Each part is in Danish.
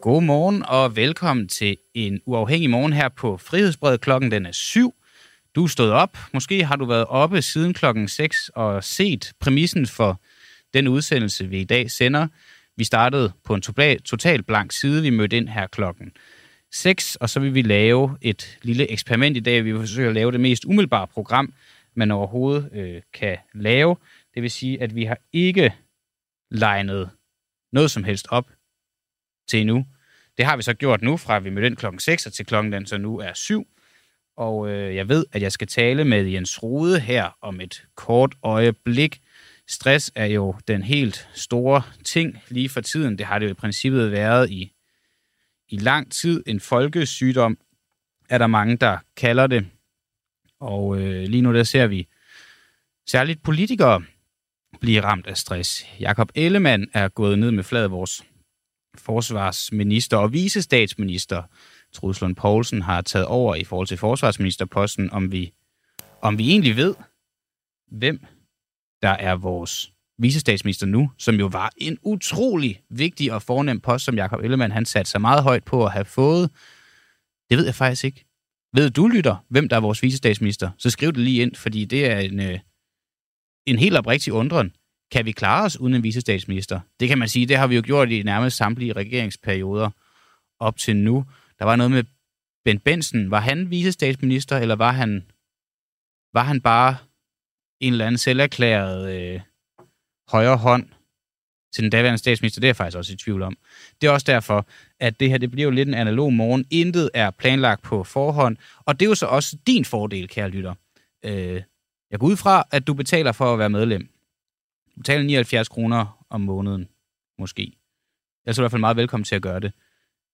God morgen og velkommen til en uafhængig morgen her på Frihedsbred. Klokken den er syv. Du er stået op. Måske har du været oppe siden klokken 6 og set præmissen for den udsendelse, vi i dag sender. Vi startede på en total blank side. Vi mødte ind her klokken 6, og så vil vi lave et lille eksperiment i dag. Vi vil forsøge at lave det mest umiddelbare program, man overhovedet øh, kan lave. Det vil sige, at vi har ikke legnet noget som helst op til nu. Det har vi så gjort nu, fra vi mødte ind klokken 6 og til klokken den så nu er 7. Og øh, jeg ved, at jeg skal tale med Jens Rode her om et kort øjeblik. Stress er jo den helt store ting lige for tiden. Det har det jo i princippet været i, i lang tid. En folkesygdom er der mange, der kalder det. Og øh, lige nu der ser vi særligt politikere blive ramt af stress. Jakob Ellemann er gået ned med flad vores forsvarsminister og visestatsminister Truls Lund Poulsen har taget over i forhold til forsvarsministerposten, om vi, om vi egentlig ved, hvem der er vores visestatsminister nu, som jo var en utrolig vigtig og fornem post, som Jakob Ellemann han satte sig meget højt på at have fået. Det ved jeg faktisk ikke. Ved du, lytter, hvem der er vores visestatsminister? Så skriv det lige ind, fordi det er en, øh, en helt oprigtig undren. Kan vi klare os uden en visestatsminister? Det kan man sige, det har vi jo gjort i nærmest samtlige regeringsperioder op til nu. Der var noget med Ben Benson. Var han visestatsminister, eller var han, var han bare en eller anden selverklæret øh, højre hånd til den daværende statsminister? Det er jeg faktisk også i tvivl om. Det er også derfor, at det her det bliver jo lidt en analog morgen. Intet er planlagt på forhånd, og det er jo så også din fordel, kære lytter. Øh, jeg går ud fra, at du betaler for at være medlem betale 79 kroner om måneden, måske. Jeg er så i hvert fald meget velkommen til at gøre det.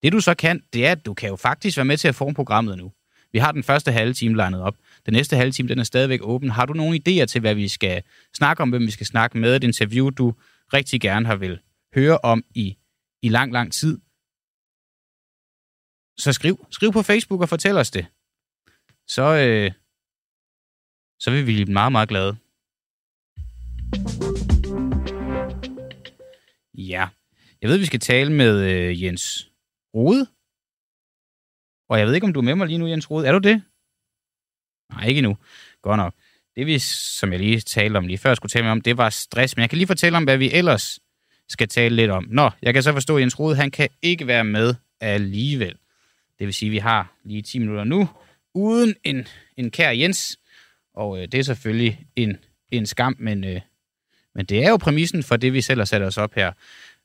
Det du så kan, det er, at du kan jo faktisk være med til at forme programmet nu. Vi har den første halve time legnet op. Den næste halve time, den er stadigvæk åben. Har du nogle idéer til, hvad vi skal snakke om, hvem vi skal snakke med, et interview, du rigtig gerne har vil høre om i, i lang, lang tid, så skriv. Skriv på Facebook og fortæl os det. Så, øh, så vil vi blive meget, meget glade. Ja, jeg ved, vi skal tale med øh, Jens Rode. Og jeg ved ikke, om du er med mig lige nu, Jens Rode. Er du det? Nej, ikke endnu. Godt nok. Det vi, som jeg lige talte om lige før, skulle tale med om, det var stress. Men jeg kan lige fortælle om, hvad vi ellers skal tale lidt om. Nå, jeg kan så forstå, at Jens Rode, han kan ikke være med alligevel. Det vil sige, at vi har lige 10 minutter nu, uden en, en kær Jens. Og øh, det er selvfølgelig en, en skam, men, øh, men det er jo præmissen for det, vi selv har sat os op her.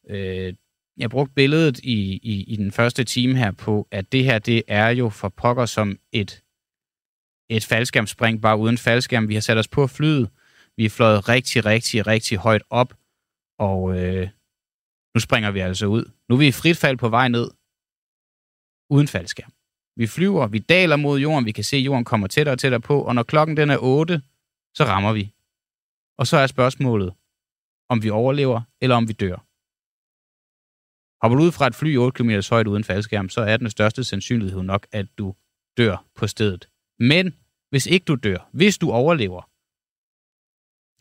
Øh, jeg brugte billedet i, i, i den første time her på, at det her, det er jo for pokker som et, et faldskærmspring, bare uden faldskærm. Vi har sat os på flyet. Vi er fløjet rigtig, rigtig, rigtig højt op, og øh, nu springer vi altså ud. Nu er vi i frit fald på vej ned, uden faldskærm. Vi flyver, vi daler mod jorden, vi kan se, at jorden kommer tættere og tættere på, og når klokken den er 8, så rammer vi. Og så er spørgsmålet, om vi overlever, eller om vi dør. Hopper du ud fra et fly 8 km højt uden faldskærm, så er den største sandsynlighed nok, at du dør på stedet. Men hvis ikke du dør, hvis du overlever,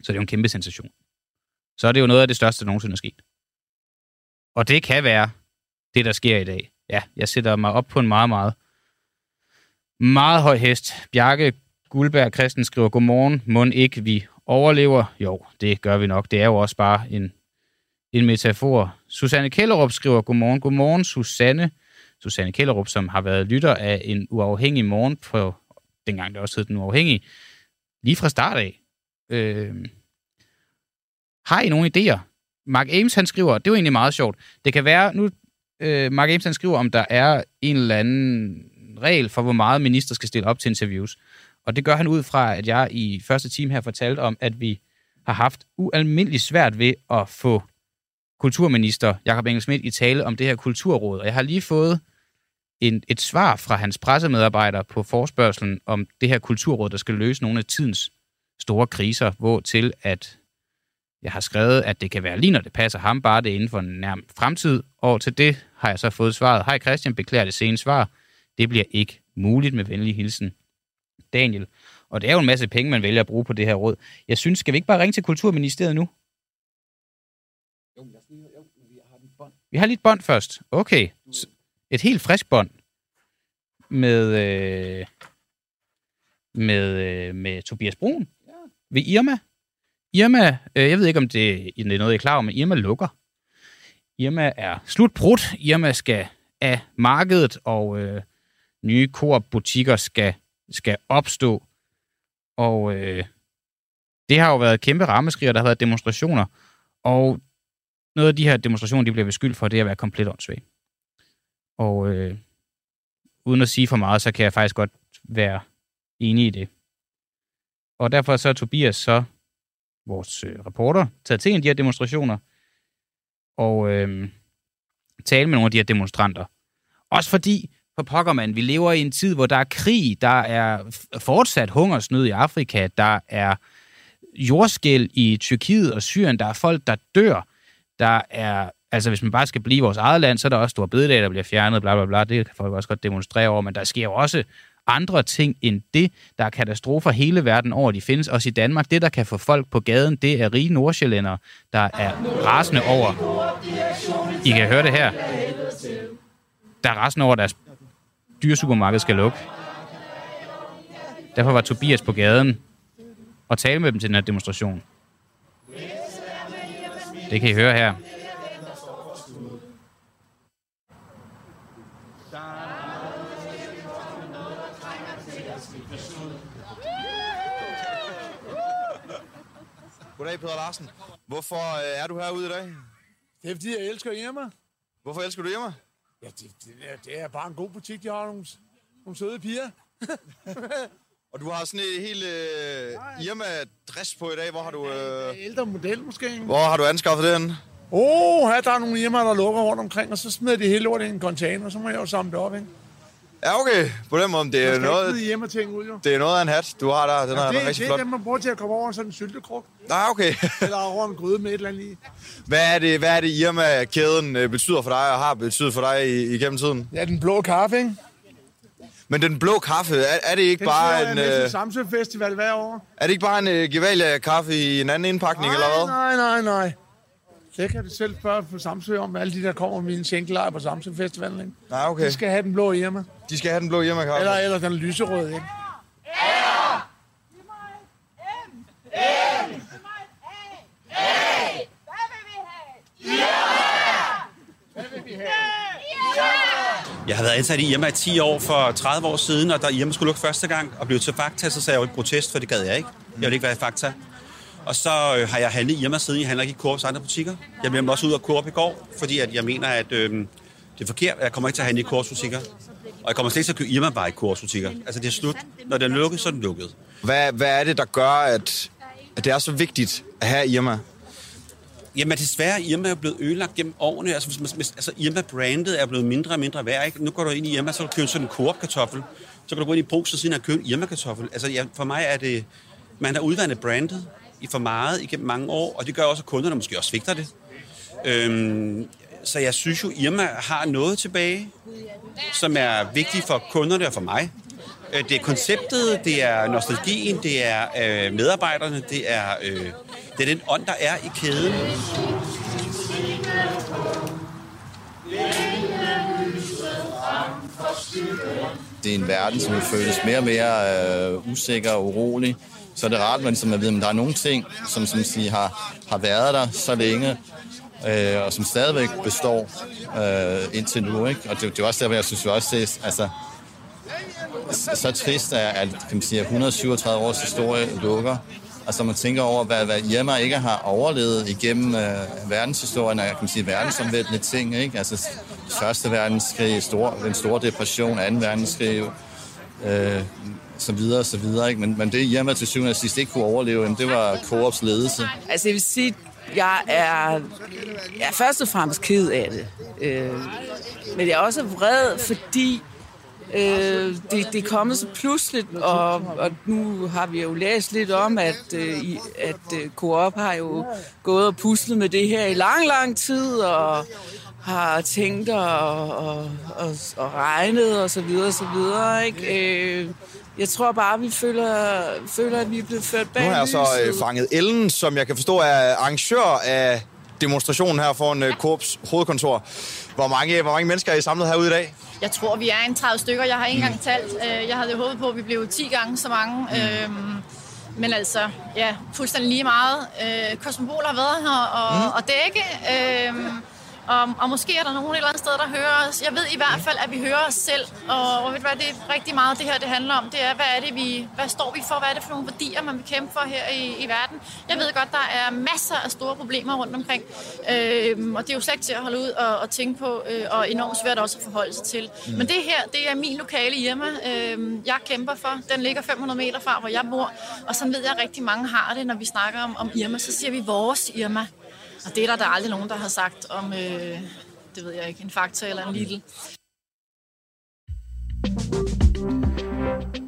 så er det jo en kæmpe sensation. Så er det jo noget af det største, der nogensinde er sket. Og det kan være det, der sker i dag. Ja, jeg sætter mig op på en meget, meget, meget høj hest. Bjarke Guldberg Christen skriver, godmorgen, må ikke vi overlever? Jo, det gør vi nok. Det er jo også bare en en metafor. Susanne Kellerup skriver, godmorgen, godmorgen Susanne. Susanne Kellerup, som har været lytter af en uafhængig morgen på, dengang det også hed den uafhængige, lige fra start af. Øh, har I nogle idéer? Mark Ames, han skriver, det er jo egentlig meget sjovt. Det kan være, nu, øh, Mark Ames, han skriver, om der er en eller anden regel for, hvor meget minister skal stille op til interviews. Og det gør han ud fra, at jeg i første time her fortalte om, at vi har haft ualmindeligt svært ved at få kulturminister Jakob Engel i tale om det her kulturråd. Og jeg har lige fået en, et svar fra hans pressemedarbejder på forspørgselen om det her kulturråd, der skal løse nogle af tidens store kriser, hvor til at jeg har skrevet, at det kan være lige når det passer ham, bare det inden for en nærm fremtid. Og til det har jeg så fået svaret. Hej Christian, beklager det sene svar. Det bliver ikke muligt med venlig hilsen. Daniel. Og det er jo en masse penge, man vælger at bruge på det her råd. Jeg synes, skal vi ikke bare ringe til Kulturministeriet nu? Vi har lige et bånd først. Okay. Et helt frisk bånd. Med, øh, med, øh, med Tobias Brun. Ved Irma. Irma, øh, jeg ved ikke, om det det er noget, jeg er klar over, men Irma lukker. Irma er slutbrudt. Irma skal af markedet, og øh, nye Coop-butikker skal, skal opstå. Og øh, det har jo været kæmpe rammeskrig, og der har været demonstrationer. Og noget af de her demonstrationer, de bliver beskyldt for, det er at være komplet åndssvagt. Og øh, uden at sige for meget, så kan jeg faktisk godt være enig i det. Og derfor så er Tobias så, vores øh, reporter, taget til en af de her demonstrationer, og øh, tale med nogle af de her demonstranter. Også fordi, for pokker man, vi lever i en tid, hvor der er krig, der er fortsat hungersnød i Afrika, der er jordskæl i Tyrkiet og Syrien, der er folk, der dør, der er, altså hvis man bare skal blive i vores eget land, så er der også store bededag, der bliver fjernet, bla bla bla, det kan folk også godt demonstrere over, men der sker jo også andre ting end det. Der er katastrofer hele verden over, de findes også i Danmark. Det, der kan få folk på gaden, det er rige nordsjællændere, der er rasende over. I kan høre det her. Der er rasende over, deres dyresupermarked skal lukke. Derfor var Tobias på gaden og tale med dem til den her demonstration. Det kan I høre her. Goddag, Peter Larsen. Hvorfor øh, er du herude i dag? Det er fordi, jeg elsker Irma. Hvorfor elsker du hjemme? Ja, det, det, er, det er bare en god butik. De har nogle, nogle søde piger. Og du har sådan et helt øh, Irma-dress på i dag. Hvor har du, øh, Øh... Ældre model måske. hvor har du anskaffet den? Åh, oh, her der er nogle Irma, der lukker rundt omkring, og så smider de hele lortet i en container, og så må jeg jo samle det op, ikke? Ja, okay. på den måde. Det er, skal noget, ikke Irma-ting ud, jo. det er noget af en hat, du har der. Den er, det, den er rigtig det er flot. dem, man bruger til at komme over sådan en syltekruk, Nej, okay. eller over en gryde med et eller andet i. Hvad er det, hvad er det Irma-kæden øh, betyder for dig, og har betydet for dig i, igennem tiden? Ja, den blå kaffe, ikke? Men den blå kaffe, er, er det ikke Den bare bare en, til øh, Samsø Festival hver år. er det ikke bare en øh, Gevalia-kaffe i en anden indpakning, eller hvad? Nej, nej, nej. Det kan du selv spørge på Samsø om, alle de der kommer med en skænkelejr på Samsø Festivalen, ikke? Nej, okay. De skal have den blå Irma. De skal have den blå Irma-kaffe. Eller, eller den lyserøde, ikke? Jeg har været ansat i Irma i 10 år for 30 år siden, og da Irma skulle lukke første gang og blev til Fakta, så sagde jeg jo i protest, for det gad jeg ikke. Jeg ville ikke være i Fakta. Og så øh, har jeg handlet Irma siden, jeg handler ikke i Coops andre butikker. Jeg blev også ud af Coop i går, fordi at jeg mener, at øh, det er forkert. Jeg kommer ikke til at handle i Coops butikker. Og jeg kommer slet ikke til at købe Irma bare i Coops butikker. Altså det er slut. Når den er lukket, så er den lukket. Hvad, hvad er det, der gør, at, at det er så vigtigt at have Irma? Jamen desværre, Irma er blevet ødelagt gennem årene. Altså, hvis man, hvis, altså Irma-brandet er blevet mindre og mindre værd. Ikke? Nu går du ind i Irma, så kan du købe sådan en Coop-kartoffel. Så kan du gå ind i brug, så siden og købe en Irma-kartoffel. Altså ja, for mig er det... Man har udvandet brandet i for meget igennem mange år, og det gør også, at kunderne måske også svigter det. Øhm, så jeg synes jo, Irma har noget tilbage, som er vigtigt for kunderne og for mig. Øh, det er konceptet, det er nostalgien, det er øh, medarbejderne, det er, øh, det er den ånd, der er i kæden. det er en verden, som føles mere og mere øh, usikker og urolig. Så er det rart, man, som at vide, at der er nogle ting, som, som siger, har, har været der så længe, øh, og som stadigvæk består øh, indtil nu. Ikke? Og det, det er også derfor, jeg synes jo også, det altså, så- trist, at, at kan man sige, 137 års historie lukker. og så man tænker over, hvad, hvad Irma ikke har overlevet igennem øh, verdenshistorien, og kan man sige verdensomvæltende ting, ikke? Altså første verdenskrig, stor, den store depression, anden verdenskrig, øh, så videre, og så videre, ikke? Men, men det Irma til syvende og sidst ikke kunne overleve, jamen, det var Coops ledelse. Altså, jeg vil sige, jeg er, jeg er først og fremmest ked af det. Øh, men jeg er også vred, fordi øh, det, det er kommet så pludseligt, og, og nu har vi jo læst lidt om, at, øh, at øh, Coop har jo gået og puslet med det her i lang, lang tid, og har tænkt og, og, og, og regnet og så videre, og så videre, ikke? Øh, jeg tror bare, vi føler, føler at vi er blevet ført bag Nu har jeg altså, så øh, fanget Ellen, som jeg kan forstå er arrangør af demonstration her foran uh, Korps hovedkontor. Hvor mange, hvor mange mennesker er I samlet herude i dag? Jeg tror, vi er en 30 stykker. Jeg har ikke engang talt. Øh, Jeg havde håbet på, at vi blev 10 gange så mange. Øhm, Men altså, ja, fuldstændig lige meget. Øh, har været her og, mm. og dække. Øhm, og, og måske er der nogen et eller andet sted, der hører os. Jeg ved i hvert fald, at vi hører os selv. Og, og ved du hvad, det er rigtig meget det her, det handler om. Det er, hvad er det, vi, hvad står vi for? Hvad er det for nogle værdier, man vil kæmpe for her i, i verden? Jeg ved godt, der er masser af store problemer rundt omkring. Øhm, og det er jo slet ikke til at holde ud og, og tænke på, øh, og enormt svært også at forholde sig til. Mm. Men det her, det er min lokale Irma, øh, jeg kæmper for. Den ligger 500 meter fra, hvor jeg bor. Og så ved jeg, at rigtig mange har det, når vi snakker om, om Irma. Så siger vi vores Irma. Og det er der, der er aldrig nogen, der har sagt om, øh, det ved jeg ikke, en faktor eller en Lidl.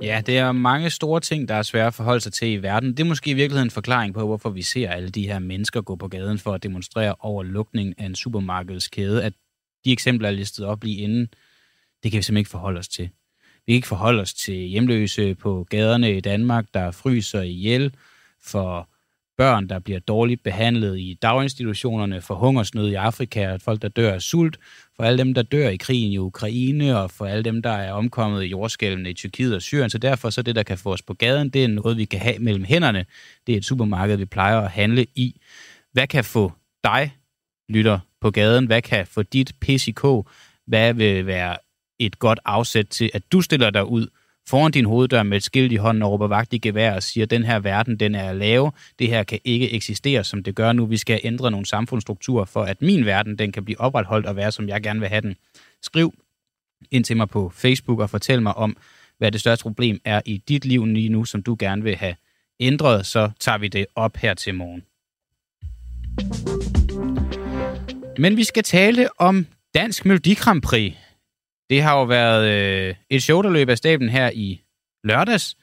Ja, det er mange store ting, der er svære at forholde sig til i verden. Det er måske i virkeligheden en forklaring på, hvorfor vi ser alle de her mennesker gå på gaden for at demonstrere over lukning af en supermarkedskæde. At de eksempler er listet op lige inden, det kan vi simpelthen ikke forholde os til. Vi kan ikke forholde os til hjemløse på gaderne i Danmark, der fryser ihjel, for børn, der bliver dårligt behandlet i daginstitutionerne, for hungersnød i Afrika, og folk, der dør af sult, for alle dem, der dør i krigen i Ukraine, og for alle dem, der er omkommet i jordskælvene i Tyrkiet og Syrien. Så derfor så det, der kan få os på gaden, det er noget, vi kan have mellem hænderne. Det er et supermarked, vi plejer at handle i. Hvad kan få dig, lytter, på gaden? Hvad kan få dit PCK? Hvad vil være et godt afsæt til, at du stiller dig ud foran din hoveddør med et skilt i hånden og råber vagt i gevær og siger, den her verden, den er lave, det her kan ikke eksistere, som det gør nu. Vi skal ændre nogle samfundsstrukturer for, at min verden, den kan blive opretholdt og være, som jeg gerne vil have den. Skriv ind til mig på Facebook og fortæl mig om, hvad det største problem er i dit liv lige nu, som du gerne vil have ændret, så tager vi det op her til morgen. Men vi skal tale om Dansk Melodi Grand Prix. Det har jo været øh, et show, der løb af staben her i lørdags.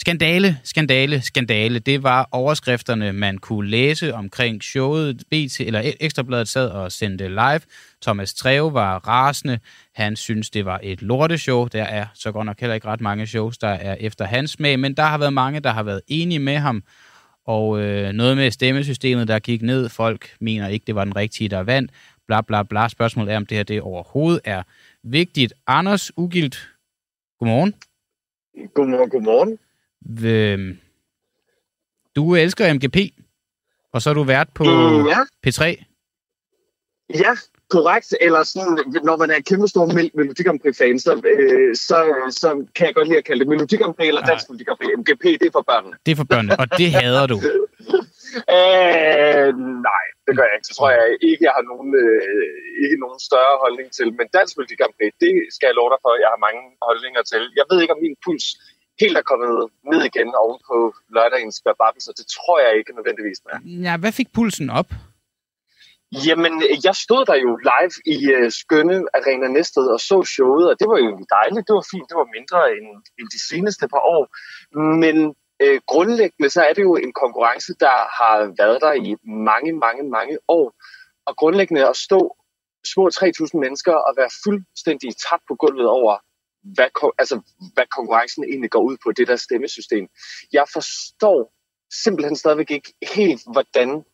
Skandale, skandale, skandale. Det var overskrifterne, man kunne læse omkring showet. BT, eller e- Ekstrabladet sad og sendte live. Thomas Treve var rasende. Han synes, det var et lorteshow. Der er så godt nok heller ikke ret mange shows, der er efter hans smag. Men der har været mange, der har været enige med ham. Og øh, noget med stemmesystemet, der gik ned. Folk mener ikke, det var den rigtige, der vandt. Bla, bla, bla. Spørgsmålet er, om det her det overhovedet er vigtigt. Anders Ugilt, godmorgen. Godmorgen, godmorgen. Du elsker MGP, og så er du vært på Mm, ja. P3. Ja, korrekt. Eller sådan, når man er kæmpe stor Mel- Melodi Prix-fan, så, øh, så, så kan jeg godt lide at kalde det Melodi eller Ja. Dansk Melodi. MGP, det er for børnene. Det er for børnene, og det hader du. Øh, nej, det gør jeg ikke. Så tror jeg ikke, jeg har nogen, øh, ikke nogen større holdning til. Men Dansk Melodi Grand Prix, det skal jeg love dig for, jeg har mange holdninger til. Jeg ved ikke, om min puls helt er kommet ned igen oven på lørdagens Bababen, så det tror jeg ikke nødvendigvis med. Ja, hvad fik pulsen op? Jamen, jeg stod der jo live i uh, skønne Arena Næsted og så showet, og det var jo dejligt, det var fint, det var mindre end, end de seneste par år. Men øh, grundlæggende så er det jo en konkurrence, der har været der i mange, mange, mange år. Og grundlæggende at stå små 3.000 mennesker og være fuldstændig tabt på gulvet over, hvad, altså, hvad konkurrencen egentlig går ud på, det der stemmesystem. Jeg forstår simpelthen stadigvæk ikke helt, hvordan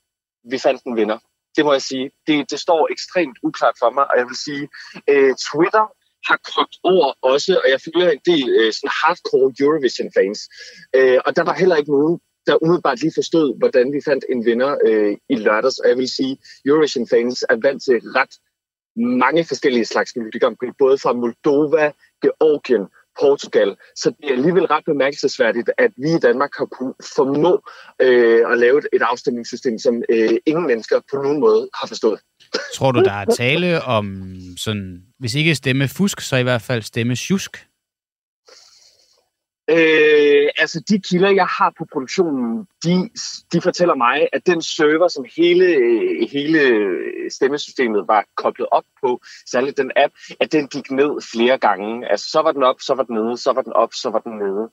vi fandt en vinder det må jeg sige. Det, det står ekstremt uklart for mig, og jeg vil sige, øh, Twitter har kogt over også, og jeg følger en del øh, sådan hardcore Eurovision-fans. Øh, og der var heller ikke nogen, der umiddelbart lige forstod, hvordan vi fandt en vinder øh, i lørdags. Og jeg vil sige, Eurovision-fans er vant til ret mange forskellige slags politikere, både fra Moldova, Georgien, Portugal. Så det er alligevel ret bemærkelsesværdigt, at vi i Danmark har kunnet formå øh, at lave et, et afstemningssystem, som øh, ingen mennesker på nogen måde har forstået. Tror du, der er tale om sådan, hvis ikke stemme fusk, så i hvert fald stemme sjusk? Øh, altså de kilder, jeg har på produktionen, de, de fortæller mig, at den server, som hele, hele stemmesystemet var koblet op på, særligt den app, at den gik ned flere gange. Altså så var den op, så var den nede, så var den op, så var den nede.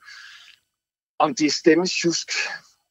Om det er stemmesjusk,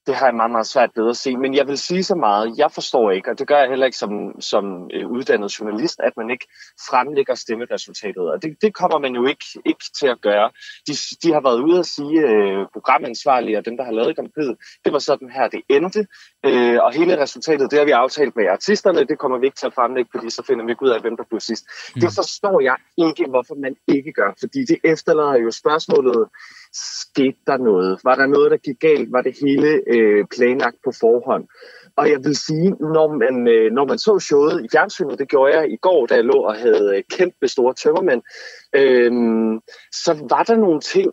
det har jeg meget, meget svært ved at se. Men jeg vil sige så meget, jeg forstår ikke, og det gør jeg heller ikke som, som øh, uddannet journalist, at man ikke fremlægger stemmeresultatet. Og det, det kommer man jo ikke, ikke til at gøre. De, de har været ude at sige, øh, programansvarlige og dem, der har lavet Grand det var sådan her, det endte. Øh, og hele resultatet, det har vi aftalt med artisterne, det kommer vi ikke til at fremlægge, fordi så finder vi ikke ud af, hvem der blev sidst. Mm. Det forstår jeg ikke, hvorfor man ikke gør, fordi det efterlader jo spørgsmålet, skete der noget? Var der noget, der gik galt? Var det hele øh, planlagt på forhånd? Og jeg vil sige, når man, øh, når man så showet i fjernsynet, det gjorde jeg i går, da jeg lå og havde øh, kæmpe store tømmermænd, øh, så var der nogle ting,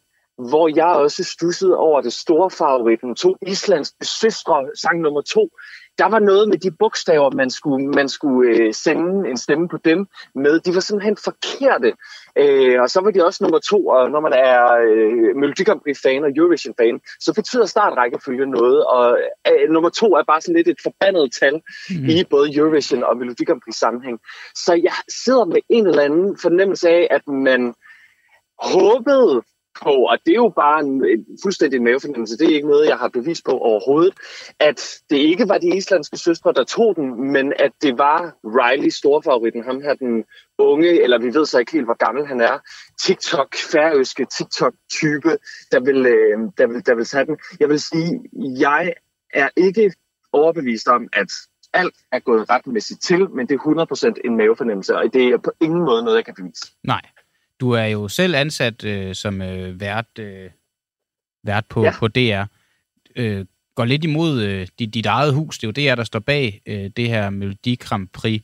hvor jeg også stussede over det store favoritten. To islandske søstre, sang nummer to, der var noget med de bogstaver, man skulle, man skulle øh, sende en stemme på dem med. De var simpelthen forkerte. Øh, og så var de også nummer to, og når man er øh, Melodi Grand Prix-fan og Eurovision-fan, så betyder startrækkefølge noget. Og øh, nummer to er bare sådan lidt et forbandet tal mm. i både Eurovision og Melodi Grand Prix-sammenhæng. Så jeg sidder med en eller anden fornemmelse af, at man håbede på, og det er jo bare en, en fuldstændig mavefornemmelse, det er ikke noget, jeg har bevis på overhovedet, at det ikke var de islandske søstre, der tog den, men at det var Riley, storfavoritten, ham her den unge, eller vi ved så ikke helt, hvor gammel han er, TikTok, færøske TikTok-type, der vil, øh, der, vil, der vil tage den. Jeg vil sige, jeg er ikke overbevist om, at alt er gået retmæssigt til, men det er 100% en mavefornemmelse, og det er på ingen måde noget, jeg kan bevise. Nej, du er jo selv ansat øh, som øh, vært, øh, vært på, ja. på DR. Øh, går lidt imod øh, dit, dit eget hus. Det er jo DR, der står bag øh, det her Melodi Grand Prix.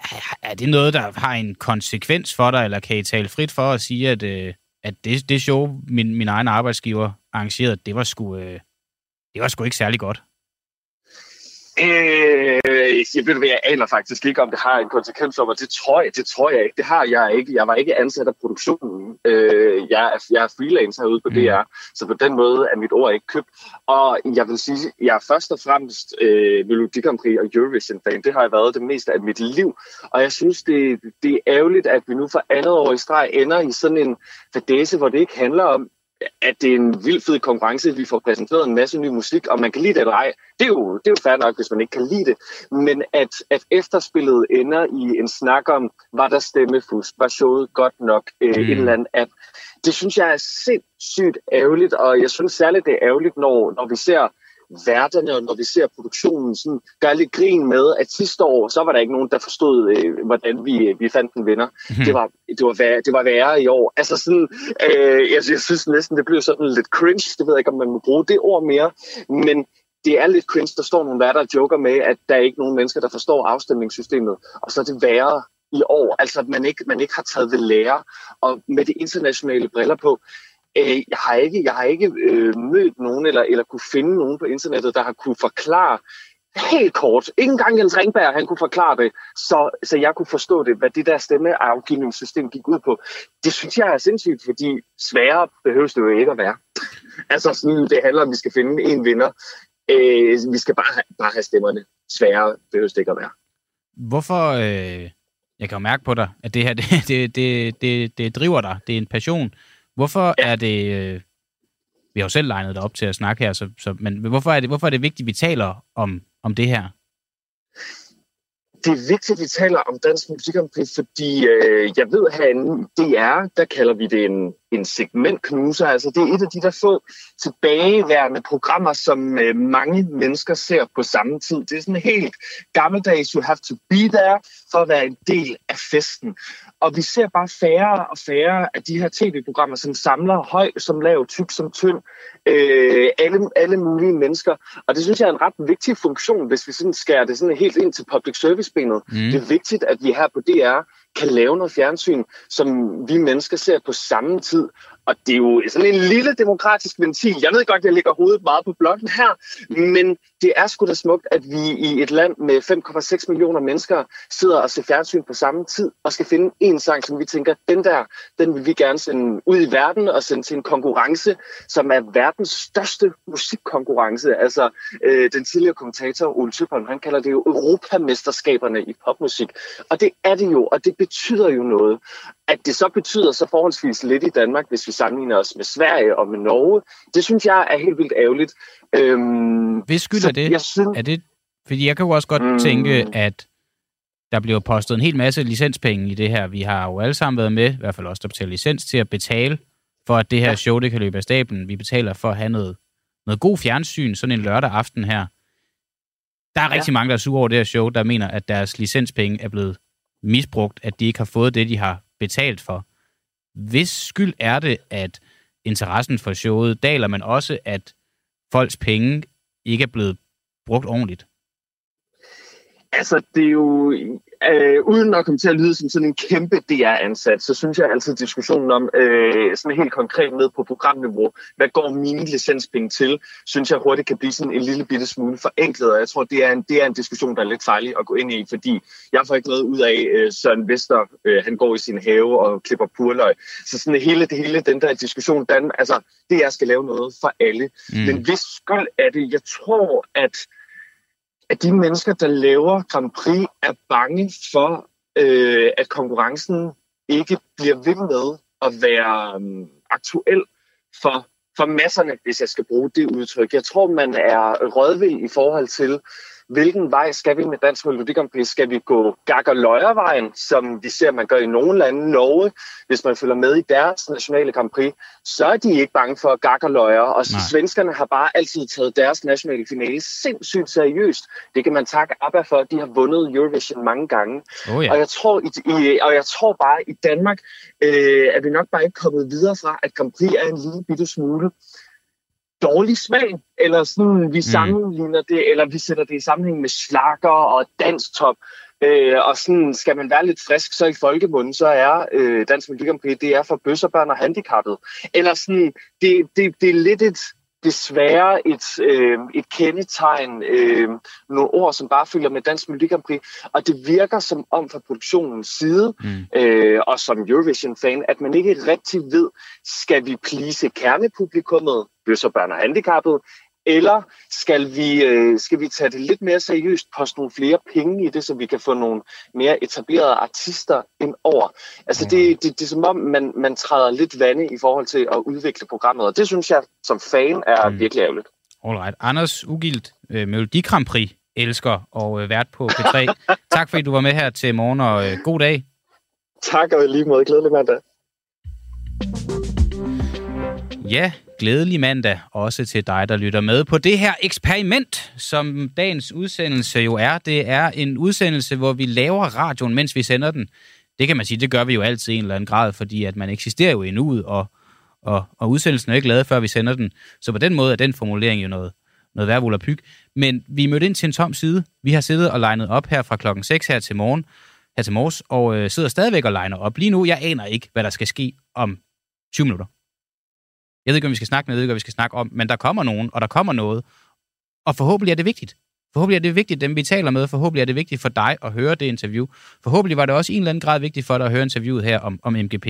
Er, er det noget, der har en konsekvens for dig, eller kan I tale frit for at sige, at, øh, at det, det show, min, min egen arbejdsgiver arrangerede, det var sgu, øh, det var sgu ikke særlig godt? Øh, jeg ved, jeg aner faktisk ikke, om det har en konsekvens over. Det tror jeg, det tror jeg ikke. Det har jeg ikke. Jeg var ikke ansat af produktionen. Øh, jeg, er, jeg er freelancer ude på mm. DR, så på den måde er mit ord ikke købt. Og jeg vil sige, jeg er først og fremmest øh, Melodi Grand Prix og Eurovision-fan. Det har jeg været det meste af mit liv. Og jeg synes, det, det er ærgerligt, at vi nu for andet år i streg ender i sådan en fadese, hvor det ikke handler om, at det er en vild fed konkurrence, vi får præsenteret en masse ny musik, og man kan lide det eller ej. Det er jo, det er jo fair nok, hvis man ikke kan lide det. Men at, at efterspillet ender i en snak om, var der stemmefusk, var showet godt nok, øh, mm. en eller anden app. Det synes jeg er sindssygt ærgerligt, og jeg synes særligt, det er ærgerligt, når, når vi ser værterne, og når vi ser produktionen, sådan, gør lidt grin med, at sidste år, så var der ikke nogen, der forstod, øh, hvordan vi, vi fandt en vinder. Mm-hmm. Det, var, det, var værre, det var værre i år. Altså sådan, øh, jeg, jeg synes næsten, det blev sådan lidt cringe. Det ved jeg ikke, om man må bruge det ord mere. Men det er lidt cringe, der står nogle værter og joker med, at der er ikke nogen mennesker, der forstår afstemningssystemet. Og så er det værre i år. Altså, at man ikke, man ikke har taget ved lære. Og med de internationale briller på, Øh, jeg har ikke, jeg har ikke øh, mødt nogen, eller, eller kunne finde nogen på internettet, der har kunne forklare helt kort, ikke engang Jens Ringberg, han kunne forklare det, så, så jeg kunne forstå det, hvad det der stemmeafgivningssystem gik ud på. Det synes jeg er sindssygt, fordi sværere behøves det jo ikke at være. altså sådan, det handler om, at vi skal finde en vinder. Øh, vi skal bare, bare have stemmerne. Sværere behøves det ikke at være. Hvorfor, øh, jeg kan jo mærke på dig, at det her, det, det, det, det, det driver dig, det er en passion. Hvorfor ja. er det... Øh, vi har jo selv legnet det op til at snakke her, så, så, men hvorfor er, det, hvorfor er det vigtigt, at vi taler om, om det her? det er vigtigt, at vi taler om dansk musik, fordi øh, jeg ved herinde, DR, der kalder vi det en, en segmentknuser. Altså det er et af de der få tilbageværende programmer, som øh, mange mennesker ser på samme tid. Det er sådan helt gammeldags, you have to be there, for at være en del af festen. Og vi ser bare færre og færre af de her tv-programmer, som samler høj som lav, tyk som tynd, øh, alle, alle mulige mennesker. Og det synes jeg er en ret vigtig funktion, hvis vi sådan skærer det sådan helt ind til public service-benet. Mm. Det er vigtigt, at vi her på DR kan lave noget fjernsyn, som vi mennesker ser på samme tid. Og det er jo sådan en lille demokratisk ventil. Jeg ved godt, at jeg lægger hovedet meget på blokken her, men det er sgu da smukt, at vi i et land med 5,6 millioner mennesker sidder og ser fjernsyn på samme tid og skal finde en sang, som vi tænker, den der, den vil vi gerne sende ud i verden og sende til en konkurrence, som er verdens største musikkonkurrence. Altså, øh, den tidligere kommentator Ole Tøbholm, han kalder det jo Europamesterskaberne i popmusik. Og det er det jo, og det betyder jo noget. At det så betyder så forholdsvis lidt i Danmark, hvis vi sammenligner os med Sverige og med Norge. Det synes jeg er helt vildt ærgerligt. Øhm, Hvis skyld er det? Jeg synes, Er det? Fordi jeg kan jo også godt mm. Tænke, at der bliver postet en hel masse licenspenge i det her. Vi har jo alle sammen været med, i hvert fald også der betaler licens, til at betale for, at det her show det kan løbe af stablen. Vi betaler for at have noget, noget god fjernsyn sådan en lørdag aften her. Der er Ja. rigtig mange, der er sure over det her show, der mener, at deres licenspenge er blevet misbrugt, at de ikke har fået det, de har betalt for. Hvis skyld er det, at interessen for showet daler, men også, at folks penge ikke er blevet brugt ordentligt? Altså, det er jo... Øh, uden at komme til at lyde som sådan en kæmpe DR-ansat, så synes jeg altid, diskussionen om øh, sådan helt konkret ned på programniveau, hvad går mine licenspenge til, synes jeg hurtigt kan blive sådan en lille bitte smule forenklet, og jeg tror, det er en, det er en diskussion, der er lidt fejlig at gå ind i, fordi jeg får ikke noget ud af øh, Søren Vester, øh, han går i sin have og klipper purløg. Så sådan hele, det hele den der diskussion, den, altså, det jeg skal lave noget for alle. Mm. Men hvis skyld er det, jeg tror, at at de mennesker, der laver Grand Prix, er bange for, øh, at konkurrencen ikke bliver ved med at være øh, aktuel for, for masserne, hvis jeg skal bruge det udtryk. Jeg tror, man er rådvild i forhold til, hvilken vej skal vi med Dansk Melodi? Skal vi gå gag og løjervejen, som vi ser, man gør i nogle lande, Norge, hvis man følger med i deres nationale Grand Prix, så er de ikke bange for gag og løjer. Og Nej. svenskerne har bare altid taget deres nationale finale sindssygt seriøst. Det kan man takke ABBA for, de har vundet Eurovision mange gange. Oh, ja. Og jeg tror, i, i, og jeg tror bare, i Danmark øh, er vi nok bare ikke kommet videre fra, at Grand Prix er en lille bitte smule dårlig smag, eller sådan, vi sammenligner det, eller vi sætter det i sammenhæng med slakker og danstop. Øh, og sådan, skal man være lidt frisk, så i folkemunden, så er øh, Dansk Melodi det er for bøsserbørn og handicappede. Eller sådan, det, det, det er lidt et, desværre et, øh, et kendetegn, øh, nogle ord, som bare følger med Dansk Melodi og det virker som om fra produktionens side, Mm. øh, og som Eurovision-fan, at man ikke rigtig ved, skal vi please kernepublikummet, bøsserbørn og handicappede, eller skal vi, øh, skal vi tage det lidt mere seriøst, poste nogle flere penge i det, så vi kan få nogle mere etablerede artister ind over? Altså det, det, det er som om, man, man træder lidt vande i forhold til at udvikle programmet, og det synes jeg som fan er Mm. mm. virkelig ærgerligt. Alright. Anders Ugilt, øh, Melodi Grand Prix elsker og øh, vært på P3. tak fordi du var med her til morgen, og øh, god dag. Tak og lige måde. Glædelig mandag. Ja, glædelig mandag også til dig, der lytter med på det her eksperiment, som dagens udsendelse jo er. Det er en udsendelse, hvor vi laver radioen, mens vi sender den. Det kan man sige, det gør vi jo altid i en eller anden grad, fordi at man eksisterer jo endnu ud, og, og, og udsendelsen er ikke lavet, før vi sender den. Så på den måde er den formulering jo noget, noget værvul og pyg. Men vi mødte ind til en tom side. Vi har siddet og legnet op her fra klokken 6 her til morgen, her til morges, og øh, sidder stadigvæk og legner op. Lige nu, jeg aner ikke, hvad der skal ske om 20 minutter. Jeg ved ikke, om vi skal snakke, med, jeg ved ikke, hvad vi skal snakke om, men der kommer nogen, og der kommer noget, og forhåbentlig er det vigtigt. Forhåbentlig er det vigtigt, dem vi taler med. Forhåbentlig er det vigtigt for dig at høre det interview. Forhåbentlig var det også i en eller anden grad vigtigt for dig at høre interviewet her om, om MGP.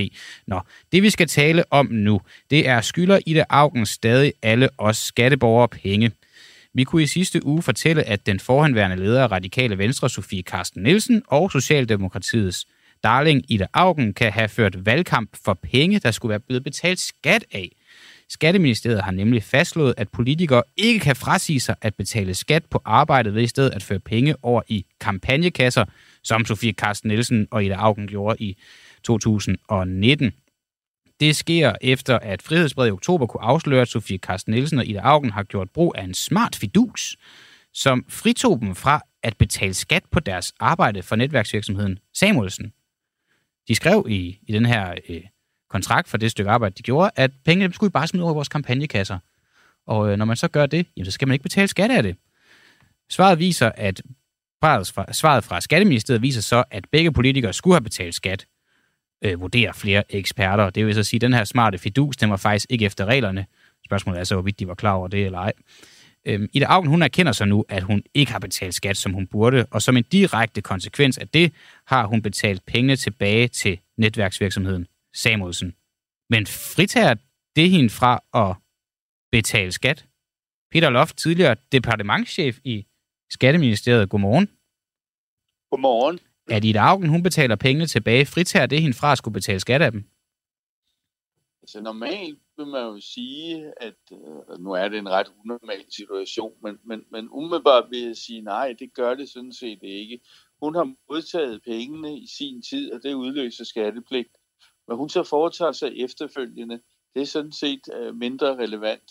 Nå, det vi skal tale om nu, det er skylder Ida Augen stadig alle os skatteborgere penge. Vi kunne i sidste uge fortælle, at den forhenværende leder af Radikale Venstre, Sofie Karsten Nielsen, og Socialdemokratiets darling Ida Augen kan have ført valgkamp for penge, der skulle være blevet betalt skat af. Skatteministeriet har nemlig fastslået, at politikere ikke kan frasige sig at betale skat på arbejdet ved i stedet at føre penge over i kampagnekasser, som Sofie Carsten Nielsen og Ida Augen gjorde i 2019. Det sker efter, at Frihedsbrevet i oktober kunne afsløre, at Sofie Carsten Nielsen og Ida Augen har gjort brug af en smart fidus, som fritog dem fra at betale skat på deres arbejde for netværksvirksomheden Samuelsen. De skrev i, i den her øh, kontrakt for det stykke arbejde, de gjorde, at pengene dem skulle vi bare smide over i vores kampagnekasser. Og øh, når man så gør det, jamen, så skal man ikke betale skat af det. Svaret viser, at svaret fra, svaret fra Skatteministeriet viser så, at begge politikere skulle have betalt skat, øh, vurderer flere eksperter. Det vil så sige, at den her smarte fidus, den var faktisk ikke efter reglerne. Spørgsmålet er så, hvorvidt de var klar over det eller ej. Øhm, Ida Augen, hun erkender så nu, at hun ikke har betalt skat, som hun burde, og som en direkte konsekvens af det, har hun betalt pengene tilbage til netværksvirksomheden Samuelsen. Men fritager det hende fra at betale skat? Peter Loft, tidligere departementschef i Skatteministeriet. Godmorgen. Godmorgen. At Ida Augen, hun betaler pengene tilbage, fritager det hende fra at skulle betale skat af dem? Altså normalt vil man jo sige, at øh, nu er det en ret unormal situation, men, men, men umiddelbart vil jeg sige, nej, det gør det sådan set ikke. Hun har modtaget pengene i sin tid, og det udløser skattepligt. Hvad hun så foretager sig efterfølgende, det er sådan set øh, mindre relevant.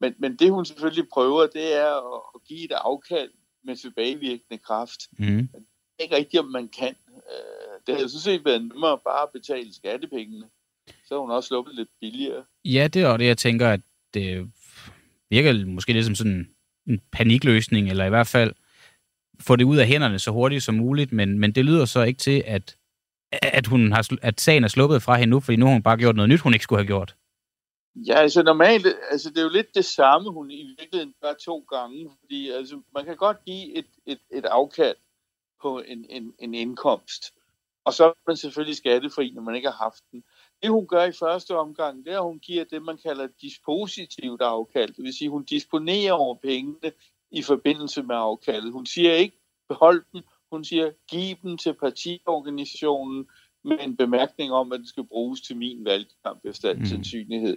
Men, men det hun selvfølgelig prøver, det er at, at give et afkald med tilbagevirkende kraft. Mm. Det er ikke rigtigt, om man kan. Øh, det har jo sådan set været nemmere bare at betale skattepengene. Så er hun også sluppet lidt billigere. Ja, det er det, jeg tænker, at det virker måske lidt som sådan en panikløsning, eller i hvert fald få det ud af hænderne så hurtigt som muligt, men, men det lyder så ikke til, at, at, hun har, at sagen er sluppet fra hende nu, fordi nu har hun bare gjort noget nyt, hun ikke skulle have gjort. Ja, altså normalt, altså det er jo lidt det samme, hun i virkeligheden gør to gange, fordi altså, man kan godt give et, et, et afkald på en, en, en indkomst, og så er man selvfølgelig skattefri, når man ikke har haft den. Det hun gør i første omgang, det er, at hun giver det, man kalder dispositivt afkald. Det vil sige, hun disponerer over pengene i forbindelse med afkaldet. Hun siger ikke, behold dem. Hun siger, giv dem til partiorganisationen med en bemærkning om, at den skal bruges til min valgkamp efter Mm. sandsynlighed.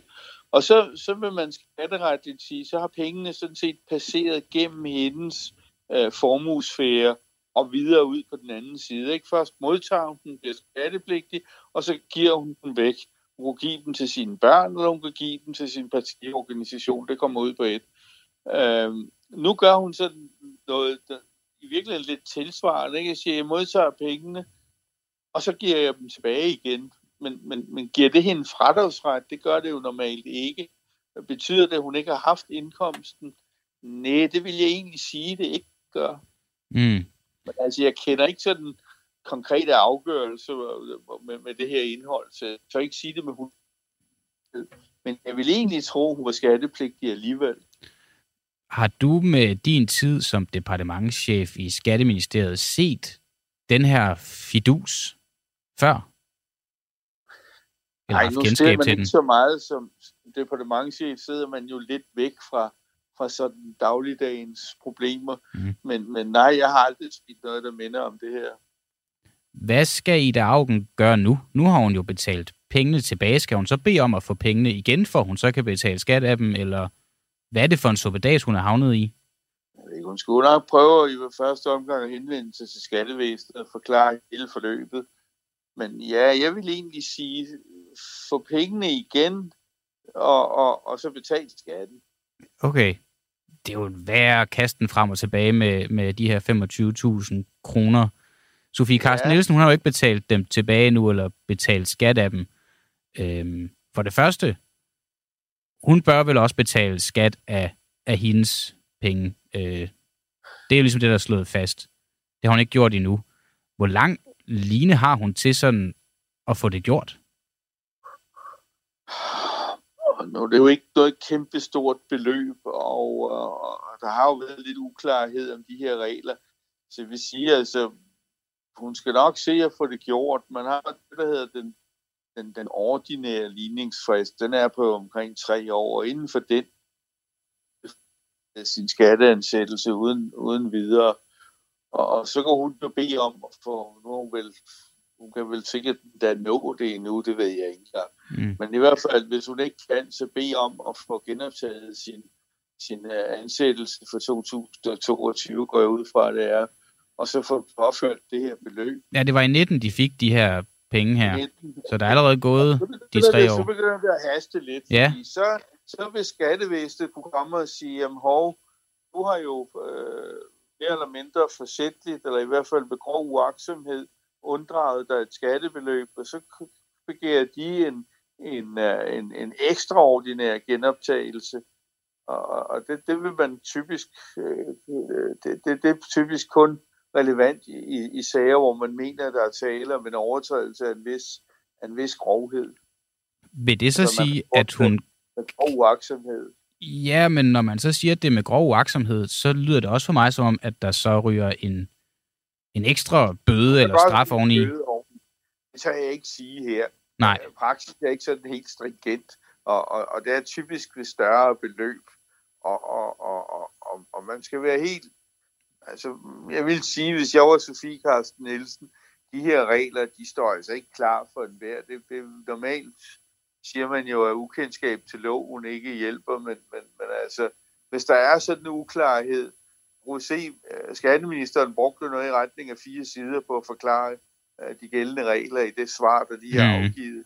Og så, så vil man skatteretligt sige, så har pengene sådan set passeret gennem hendes øh, formuesfære og videre ud på den anden side. Ikke? Først modtager hun den, bliver skattepligtig, og så giver hun den væk. Hun kan give dem til sine børn, eller hun kan give dem til sin partiorganisation. Det kommer ud på et. Øhm, nu gør hun sådan noget, i virkeligheden lidt tilsvarende. Ikke? Jeg siger, jeg modtager pengene, og så giver jeg dem tilbage igen. Men, men, men giver det hende fradragsret? Det gør det jo normalt ikke. Betyder det, at hun ikke har haft indkomsten? Nej, det vil jeg egentlig sige, det ikke gør. Mm. Men altså, jeg kender ikke sådan konkrete afgørelser med, med det her indhold, så jeg tør ikke sige det med hun. Men jeg vil egentlig tro, hun var skattepligtig alligevel. Har du med din tid som departementschef i Skatteministeriet set den her fidus før? Eller Nej, nu ser man ikke så meget som departementchef, sidder man jo lidt væk fra, fra sådan dagligdagens problemer. Mhm. Men, men nej, jeg har aldrig set noget, der minder om det her. Hvad skal Ida Augen gøre nu? Nu har hun jo betalt pengene tilbage. Skal hun så bede om at få pengene igen, for hun så kan betale skat af dem? Eller hvad er det for en suppedas, hun er havnet i? Hun skulle nok prøve i første omgang at henvende sig til skattevæsenet og forklare hele forløbet. Men ja, jeg vil egentlig sige, få pengene igen, og, og, og så betale skatten. Okay. Det er jo værd at kaste den frem og tilbage med, med de her 25.000 kroner. Sofie Carsten Ja. Nielsen, hun har jo ikke betalt dem tilbage nu, eller betalt skat af dem. Øhm, for det første, hun bør vel også betale skat af, af hendes penge. Øh, det er jo ligesom det, der er slået fast. Det har hun ikke gjort endnu. Hvor lang line har hun til sådan at få det gjort? Nu, det er jo ikke noget kæmpe stort beløb, og, og der har jo været lidt uklarhed om de her regler. Så vi siger altså, hun skal nok se at få det gjort. Man har det, der hedder den, den, den ordinære ligningsfrist. Den er på omkring tre år, og inden for den sin skatteansættelse uden, uden videre. Og, og så kan hun jo bede om at få, nu hun vel, hun kan vel sikkert da nå det endnu, det ved jeg ikke engang. Mm. Men i hvert fald, hvis hun ikke kan, så bede om at få genoptaget sin, sin uh, ansættelse for 2022, går jeg ud fra, det er, og så få påført det her beløb. Ja, det var i 19, de fik de her penge her. Så der er allerede gået de tre det- Så år. begynder det at haste lidt, Ja. så, så vil skattevæsenet kunne komme og sige, jamen hov, du har jo øh, mere eller mindre forsætligt, eller i hvert fald med grov uaksomhed, unddraget dig et skattebeløb, og så begærer de en, en, øh, en, en ekstraordinær genoptagelse. Og, og det, det vil man typisk, øh, det, det, det er typisk kun relevant i, i, sager, hvor man mener, at der er tale om en overtrædelse af en vis, af en vis grovhed. Vil det så Så sige, at hun... Med grov uaksomhed. Ja, men når man så siger, at det er med grov uaksomhed, så lyder det også for mig som om, at der så ryger en, en ekstra bøde eller er straf oveni. Det tør jeg ikke sige her. Nej, Øh, Praksis er ikke sådan helt stringent, og, og, og det er typisk ved større beløb. Og, og, og, og, og man skal være helt... Altså, jeg vil sige, hvis jeg var Sofie Carsten Nielsen, de her regler, de står altså ikke klar for enhver. Det, det normalt siger man jo, at ukendskab til loven ikke hjælper, men, men, men altså, hvis der er sådan en uklarhed, se, skatteministeren brugte noget i retning af fire sider på at forklare de gældende regler i det svar, der lige er Mm. afgivet.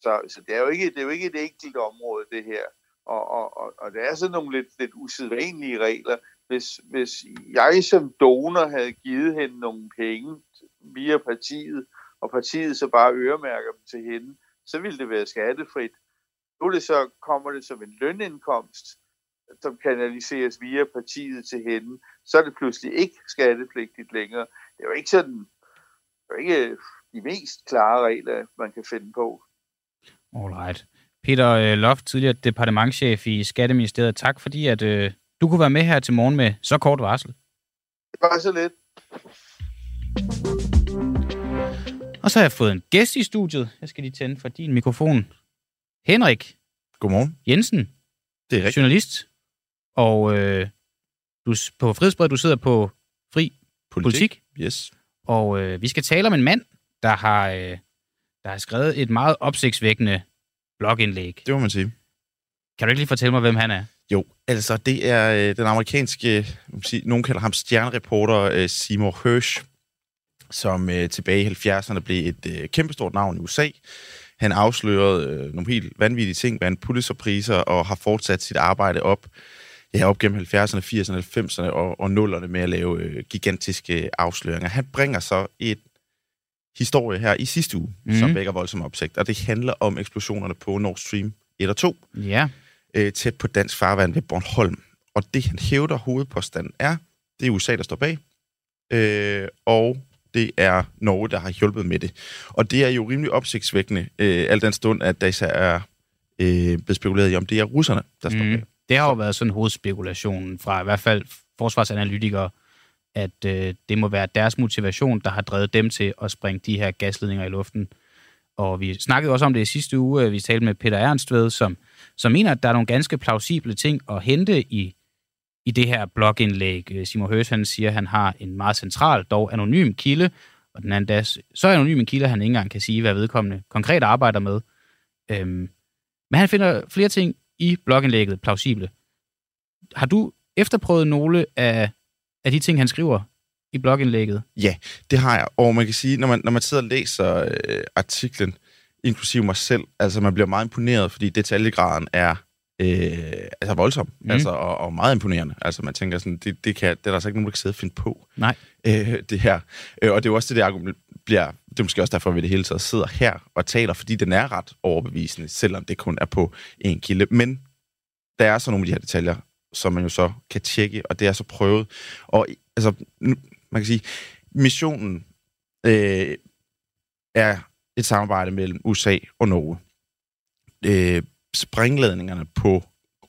Så, så det, er jo ikke, det er jo ikke et enkelt område, det her. Og, og, og, og det er sådan nogle lidt, lidt usædvanlige regler. Hvis, hvis jeg som donor havde givet hende nogle penge via partiet, og partiet så bare øremærker dem til hende, så ville det være skattefrit. Nu det så, kommer det som en lønindkomst, som kanaliseres via partiet til hende, så er det pludselig ikke skattepligtigt længere. Det er jo ikke sådan, det er ikke øh, de mest klare regler, man kan finde på. Alright. Peter øh, Loft, tidligere departementchef i Skatteministeriet. Tak fordi, at øh, du kunne være med her til morgen med så kort varsel. Det var så lidt. Og så har jeg fået en gæst i studiet. Jeg skal lige tænde for din mikrofon. Henrik Godmorgen. Jensen, Det er rigtigt. journalist. Og øh, du, på Frihedsbredet, du sidder på Fri Politik. Yes. Og øh, vi skal tale om en mand, der har, øh, der har skrevet et meget opsigtsvækkende blogindlæg. Det må man sige. Kan du ikke lige fortælle mig, hvem han er? Jo, altså det er øh, den amerikanske, kan sige, nogen kalder ham stjernereporter øh, Seymour Hersh, som øh, tilbage i 70'erne blev et øh, kæmpestort navn i USA. Han afslørede øh, nogle helt vanvittige ting, vandt Pulitzerpriser og har fortsat sit arbejde op, ja, op gennem 70'erne, 80'erne, 90'erne og, og 0'erne med at lave øh, gigantiske afsløringer. Han bringer så et historie her i sidste uge, mm. som Mhm. vækker voldsom opsigt, og det handler om eksplosionerne på Nord Stream 1 og 2 Ja. Øh, tæt på dansk farvand ved Bornholm. Og det, han hævder hovedpåstanden er, det er USA, der står bag, øh, og det er Norge, der har hjulpet med det. Og det er jo rimelig opsigtsvækkende, øh, al den stund, at der især er øh, blevet spekuleret i, om det er russerne, der står bag. Mm. Det har jo været sådan hovedspekulationen fra i hvert fald forsvarsanalytikere, at øh, det må være deres motivation, der har drevet dem til at springe de her gasledninger i luften. Og vi snakkede også om det i sidste uge. øh, Vi talte med Peter Ernstved, som, som mener, at der er nogle ganske plausible ting at hente i, i det her blogindlæg. Øh, Simon Høs, han siger, at han har en meget central, dog anonym kilde, og den anden dag, så anonym en kilde, at han ikke engang kan sige, hvad vedkommende konkret arbejder med. Øhm, men han finder flere ting i blogindlægget plausible. Har du efterprøvet nogle af, af de ting, han skriver i blogindlægget? Ja, det har jeg. Og man kan sige, når man, når man sidder og læser øh, artiklen, inklusive mig selv, altså man bliver meget imponeret, fordi detaljegraden er øh, altså voldsom, Mm. altså, og, og meget imponerende. Altså man tænker sådan, det, det, kan, det er der altså ikke nogen, der kan sidde og finde på, Nej. øh, det her. Øh, og det er jo også det, det argument bliver, det er måske også derfor, at vi det hele taget sidder her og taler, fordi den er ret overbevisende, selvom det kun er på en kilde. Men der er så nogle af de her detaljer, som man jo så kan tjekke, og det er så prøvet. Og altså, man kan sige, missionen øh, er et samarbejde mellem USA og Norge. Øh, sprængladningerne på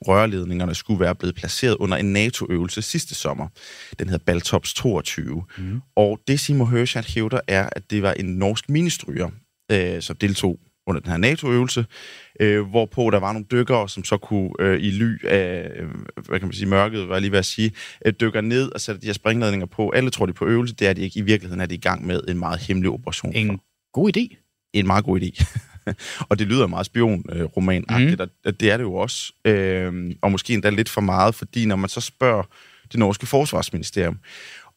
rørledningerne skulle være blevet placeret under en NATO-øvelse sidste sommer. Den hedder Baltops 22. Mm. Og det Simon Hershand hævder er, at det var en norsk ministryger, øh, som deltog under den her NATO-øvelse, øh, hvorpå der var nogle dykkere, som så kunne øh, i ly af, øh, hvad kan man sige, mørket, var jeg lige ved at sige, øh, dykker ned og sætter de her springladninger på. Alle tror, de er på øvelse, det er de ikke. I virkeligheden er de i gang med en meget hemmelig operation. En god idé. En meget god idé. og det lyder meget spion-roman-agtigt, mm. og det er det jo også. Øh, og måske endda lidt for meget, fordi når man så spørger det norske forsvarsministerium,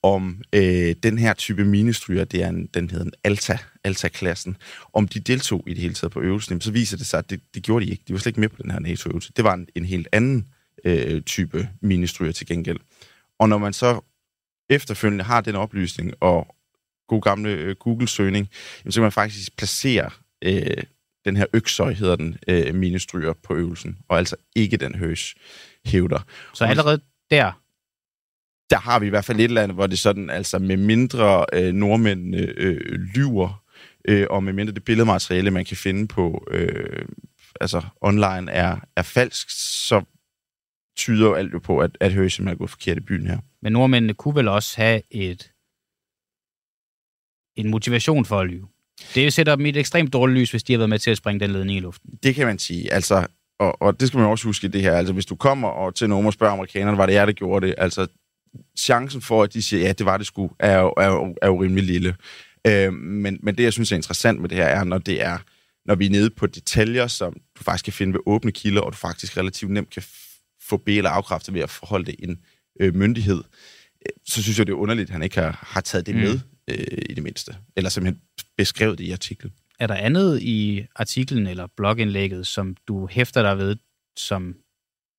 om øh, den her type minestryger, det er en, den hedder en Alta, Alta-klassen, om de deltog i det hele taget på øvelsen, så viser det sig, at det, det gjorde de ikke. De var slet ikke med på den her NATO-øvelse. Det var en, en helt anden øh, type ministryger til gengæld. Og når man så efterfølgende har den oplysning og god gamle øh, Google-søgning, jamen, så kan man faktisk placere øh, den her øksøj, hedder den, øh, ministryger på øvelsen, og altså ikke den høs hævder. Så allerede der, der har vi i hvert fald et eller andet, hvor det sådan, altså med mindre øh, nordmænd øh, lyver, øh, og med mindre det billedmateriale, man kan finde på øh, altså online, er, er falsk, så tyder jo alt jo på, at, at simpelthen er gået forkert i byen her. men nordmændene kunne vel også have et en motivation for at lyve. Det sætter dem i et ekstremt dårligt lys, hvis de har været med til at springe den ledning i luften. Det kan man sige. Altså, og, og det skal man også huske i det her. Altså, hvis du kommer og til nogen og spørger amerikanerne, var det jer, der gjorde det? Altså, chancen for, at de siger, ja, det var det sgu, er jo, er jo, er jo rimelig lille. Øh, men, men det, jeg synes er interessant med det her, er, når det er når vi er nede på detaljer, som du faktisk kan finde ved åbne kilder, og du faktisk relativt nemt kan få be- eller afkræftet ved at forholde det en øh, myndighed, øh, så synes jeg, det er underligt, at han ikke har, har taget det mm. med øh, i det mindste. Eller simpelthen beskrevet i artiklen. Er der andet i artiklen eller blogindlægget, som du hæfter dig ved, som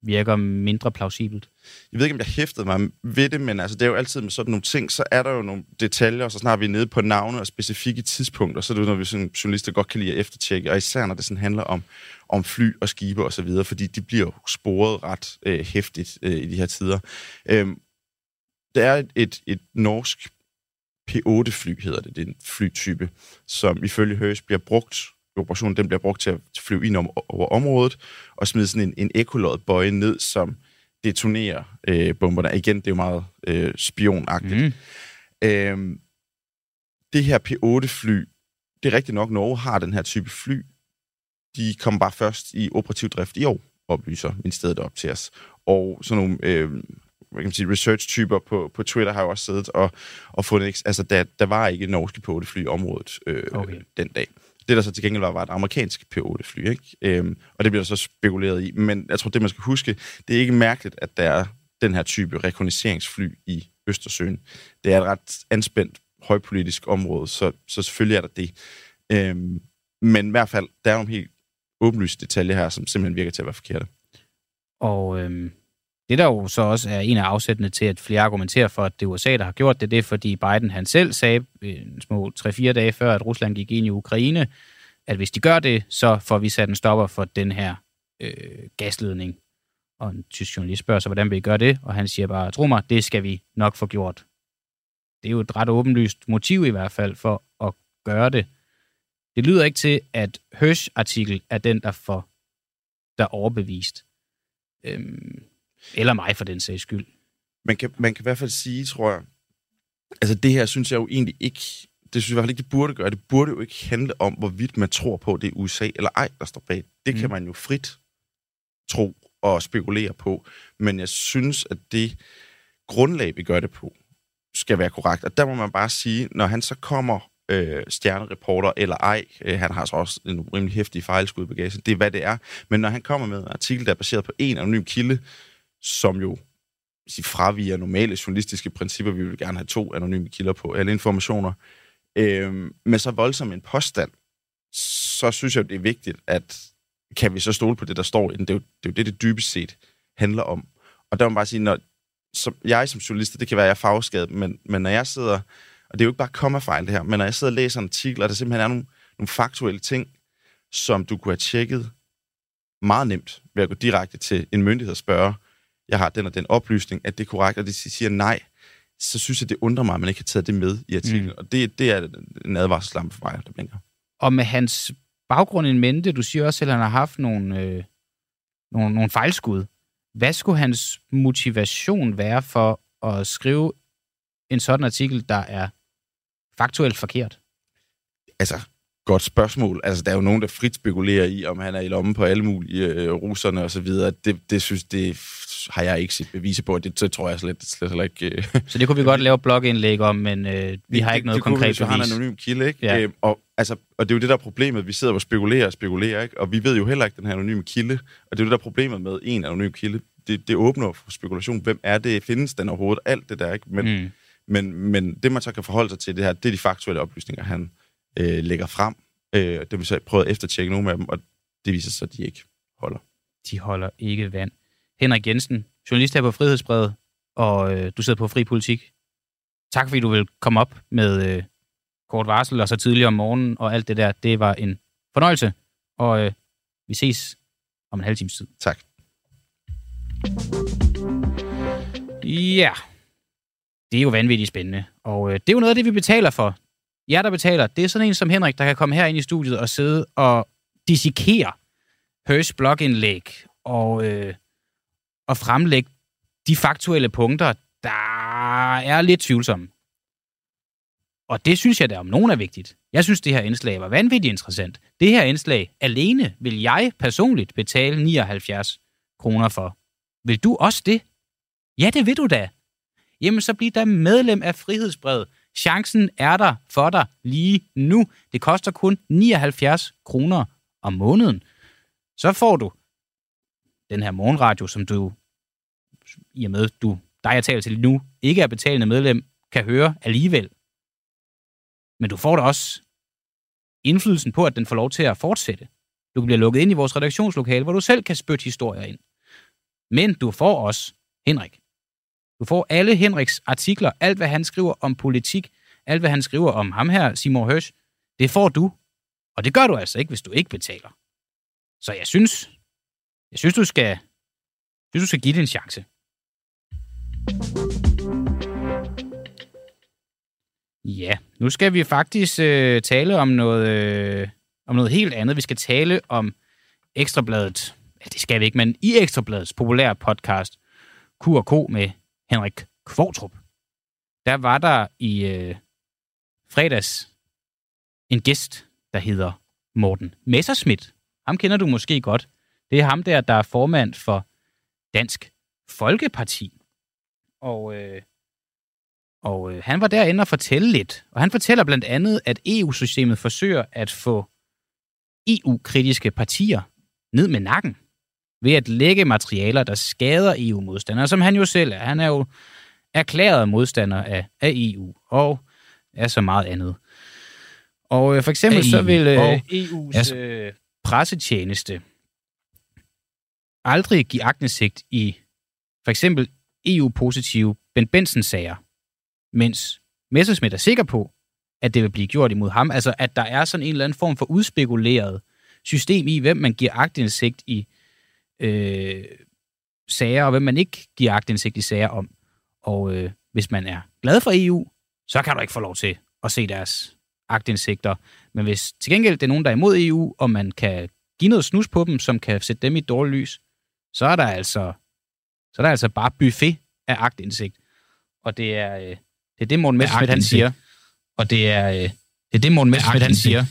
virker mindre plausibelt? Jeg ved ikke, om jeg hæftede mig ved det, men altså, det er jo altid med sådan nogle ting, så er der jo nogle detaljer, og så snart vi er nede på navne og specifikke tidspunkter, så er det jo noget, vi som journalister godt kan lide at eftertjekke, og især når det sådan handler om, om fly og skibe og så videre, fordi de bliver jo sporet ret øh, hæftigt øh, i de her tider. Øhm, det er et, et, et norsk P-8-fly, hedder det. Det er en flytype, som ifølge Høs bliver brugt operationen den bliver brugt til at flyve ind om, over området og smide sådan en, en ekolod bøje ned, som detonerer øh, bomberne. Igen, det er jo meget øh, spionagtigt. Mm. Øhm, det her P-8-fly, det er rigtigt nok, Norge har den her type fly. De kom bare først i operativ drift i år, oplyser ministeriet op til os. Og sådan nogle øh, hvad kan man sige, research-typer på, på Twitter har jo også siddet og, og fundet... Altså, der, der var ikke norske P-8-fly i området øh, okay. den dag. Det, der så til gengæld var, var et amerikansk P-8-fly, ikke? Øhm, og det bliver så spekuleret i. Men jeg tror, det man skal huske, det er ikke mærkeligt, at der er den her type rekognosceringsfly i Østersøen. Det er et ret anspændt højpolitisk område, så, så selvfølgelig er der det. Øhm, men i hvert fald, der er nogle helt åbenlyse detaljer her, som simpelthen virker til at være forkerte. Og øhm, det, der jo så også er en af afsættene til, at flere argumenterer for, at det er USA, der har gjort det, det er, fordi Biden han selv sagde øh, en små 3-4 dage før, at Rusland gik ind i Ukraine, at hvis de gør det, så får vi sat en stopper for den her øh, gasledning. Og en tysk journalist spørger så, hvordan vil I gøre det? Og han siger bare, tro mig, det skal vi nok få gjort. Det er jo et ret åbenlyst motiv i hvert fald for at gøre det. Det lyder ikke til, at Hirsch-artikel er den, der får der er overbevist. Øhm, eller mig for den sags skyld. Man kan, man kan i hvert fald sige, tror jeg, altså det her synes jeg jo egentlig ikke, det synes jeg i hvert fald ikke, det burde gøre. Det burde jo ikke handle om, hvorvidt man tror på, det er USA eller ej, der står bag. Det mm. kan man jo frit tro og spekulere på. Men jeg synes, at det grundlag, vi gør det på, skal være korrekt. Og der må man bare sige, når han så kommer øh, stjernereporter eller ej, øh, han har så også en rimelig hæftig fejlskud bagage, det er, hvad det er. Men når han kommer med en artikel, der er baseret på en anonym kilde, som jo sige, fraviger normale journalistiske principper. Vi vil gerne have to anonyme kilder på alle informationer. Øh, med så voldsom en påstand, så synes jeg, det er vigtigt, at kan vi så stole på det, der står i den? Det er jo det, er jo det, det dybest set handler om. Og der må man bare sige, når som, jeg som journalist, det kan være, at jeg er fagskadet, men, men når jeg sidder, og det er jo ikke bare kommafejl det her, men når jeg sidder og læser en artikel, og der simpelthen er nogle, nogle faktuelle ting, som du kunne have tjekket meget nemt ved at gå direkte til en myndighed og spørge, jeg har den og den oplysning, at det er korrekt, og de siger nej, så synes jeg, det undrer mig, at man ikke har taget det med i artiklen. Mm. Og det, det er en advarselslampe for mig, der blinker. Og med hans baggrund i mente, du siger også, at han har haft nogle, øh, nogle, nogle fejlskud. Hvad skulle hans motivation være for at skrive en sådan artikel, der er faktuelt forkert? Altså, Godt spørgsmål. Altså, der er jo nogen, der frit spekulerer i, om han er i lommen på alle mulige øh, russerne og så videre. Det, det synes det har jeg ikke set bevise på, det, det tror jeg slet, slet, slet ikke. Øh. Så det kunne vi godt lave blogindlæg om, men øh, vi har ikke noget det, det konkret bevis. Det har en anonym kilde, ikke? Ja. Øh, og, altså, og det er jo det, der er problemet. Vi sidder og spekulerer og spekulerer, ikke? Og vi ved jo heller ikke den her anonyme kilde. Og det er jo det, der er problemet med en anonym kilde. Det, det åbner for spekulation. Hvem er det? Findes den overhovedet? Alt det der, ikke? Men, mm. men, men det, man så kan forholde sig til, det her, det er de faktuelle oplysninger, han øh, lægger frem. Øh, det vil så prøve at eftertjekke nogle af dem, og det viser sig, at de ikke holder. De holder ikke vand. Henrik Jensen, journalist her på Frihedsbrevet, og øh, du sidder på Fri Politik. Tak fordi du vil komme op med øh, kort varsel, og så tidligere om morgenen, og alt det der. Det var en fornøjelse, og øh, vi ses om en halv times tid. Tak. Ja, det er jo vanvittigt spændende, og øh, det er jo noget af det, vi betaler for jer, der betaler, det er sådan en som Henrik, der kan komme her ind i studiet og sidde og dissekere Hørs blogindlæg og, øh, og fremlægge de faktuelle punkter, der er lidt tvivlsomme. Og det synes jeg da om nogen er vigtigt. Jeg synes, det her indslag var vanvittigt interessant. Det her indslag alene vil jeg personligt betale 79 kroner for. Vil du også det? Ja, det vil du da. Jamen, så bliv da medlem af Frihedsbrevet Chancen er der for dig lige nu. Det koster kun 79 kroner om måneden. Så får du den her morgenradio, som du, i og med du, dig jeg taler til nu, ikke er betalende medlem, kan høre alligevel. Men du får da også indflydelsen på, at den får lov til at fortsætte. Du bliver lukket ind i vores redaktionslokale, hvor du selv kan spytte historier ind. Men du får også Henrik. Du får alle Henriks artikler, alt hvad han skriver om politik, alt hvad han skriver om ham her, Simon Hirsch, det får du. Og det gør du altså ikke, hvis du ikke betaler. Så jeg synes, jeg synes, du skal, jeg synes, du skal give det en chance. Ja, nu skal vi faktisk øh, tale om noget, øh, om noget helt andet. Vi skal tale om Ekstrabladet. Ja, det skal vi ikke, men i Ekstrabladets populære podcast, Q&K med Henrik Kvartrup, der var der i øh, fredags en gæst, der hedder Morten Messerschmidt. Ham kender du måske godt. Det er ham der, der er formand for Dansk Folkeparti. Og, øh, og øh, han var derinde og fortælle lidt. Og han fortæller blandt andet, at EU-systemet forsøger at få EU-kritiske partier ned med nakken ved at lægge materialer, der skader EU-modstandere, som han jo selv er. Han er jo erklæret modstander af, af EU og er så meget andet. Og øh, for eksempel så vil øh, EU's altså, øh, pressetjeneste aldrig give agtindsigt i for eksempel EU-positive Ben Benson-sager, mens Messerschmidt er sikker på, at det vil blive gjort imod ham. Altså, at der er sådan en eller anden form for udspekuleret system i, hvem man giver agtindsigt i øh, sager, og hvem man ikke giver agtindsigt i sager om. Og øh, hvis man er glad for EU, så kan du ikke få lov til at se deres agtindsigter. Men hvis til gengæld det er nogen, der er imod EU, og man kan give noget snus på dem, som kan sætte dem i et dårligt lys, så er der altså, så er der altså bare buffet af agtindsigt. Og det er, øh, det er det, Morten Messerschmidt, han siger. Og det er, øh, det er det, Morten Messerschmidt, han siger.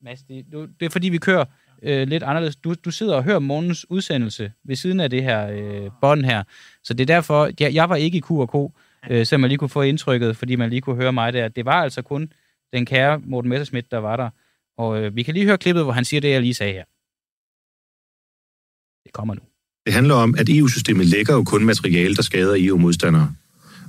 Mads, det, det er fordi, vi kører øh, lidt anderledes. Du, du sidder og hører morgens udsendelse ved siden af det her øh, bånd her. Så det er derfor, jeg, jeg var ikke i Q&K, øh, så man lige kunne få indtrykket, fordi man lige kunne høre mig der. Det var altså kun den kære Morten Messerschmidt, der var der. Og øh, vi kan lige høre klippet, hvor han siger det, jeg lige sagde her. Det kommer nu. Det handler om, at EU-systemet lægger jo kun materiale, der skader EU-modstandere.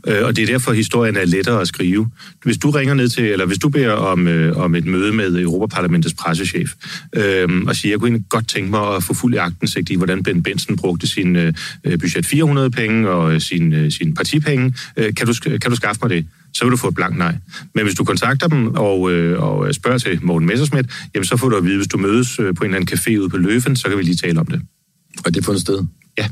Øh, og det er derfor, historien er lettere at skrive. Hvis du ringer ned til, eller hvis du beder om, øh, om et møde med Europaparlamentets pressechef, øh, og siger, jeg kunne godt tænke mig at få fuld agtensigt i, hvordan Ben Benson brugte sin øh, budget 400 penge og sin, øh, sin partipenge, øh, kan, du, kan du skaffe mig det? så vil du få et blankt nej. Men hvis du kontakter dem og, øh, og spørger til Morten Messersmith, jamen så får du at vide, hvis du mødes øh, på en eller anden café ude på Løven, så kan vi lige tale om det. Og det fundet sted? Ja.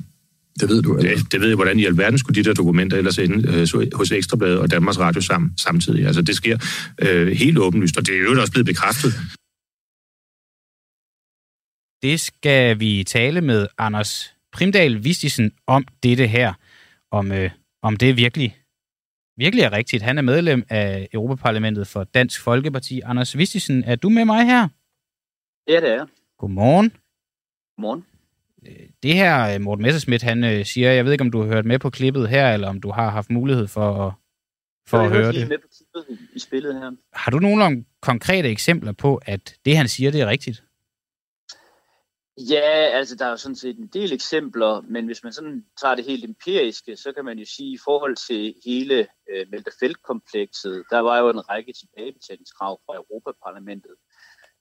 Det ved du, eller? Det, det ved jeg, hvordan i alverden skulle de der dokumenter ellers inde øh, hos Ekstrabladet og Danmarks Radio sammen, samtidig. Altså, det sker øh, helt åbenlyst, og det er jo også blevet bekræftet. Det skal vi tale med Anders Primdal Vistisen om dette her, om, øh, om det virkelig, virkelig er rigtigt. Han er medlem af Europaparlamentet for Dansk Folkeparti. Anders Vistisen, er du med mig her? Ja, det er Godmorgen. Godmorgen det her, øh, Morten Messerschmidt, han øh, siger, jeg ved ikke, om du har hørt med på klippet her, eller om du har haft mulighed for, for at høre det. med på klippet i spillet her. Har du nogle konkrete eksempler på, at det, han siger, det er rigtigt? Ja, altså der er jo sådan set en del eksempler, men hvis man sådan tager det helt empiriske, så kan man jo sige, i forhold til hele øh, Melterfeldt-komplekset, der var jo en række tilbagebetalingskrav fra Europaparlamentet,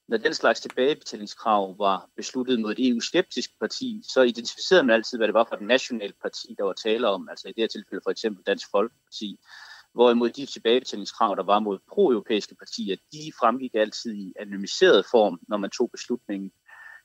når den slags tilbagebetalingskrav var besluttet mod et EU-skeptisk parti, så identificerede man altid, hvad det var for et nationalt parti, der var tale om, altså i det her tilfælde for eksempel Dansk Folkeparti. Hvorimod de tilbagebetalingskrav, der var mod pro-europæiske partier, de fremgik altid i anonymiseret form, når man tog beslutningen.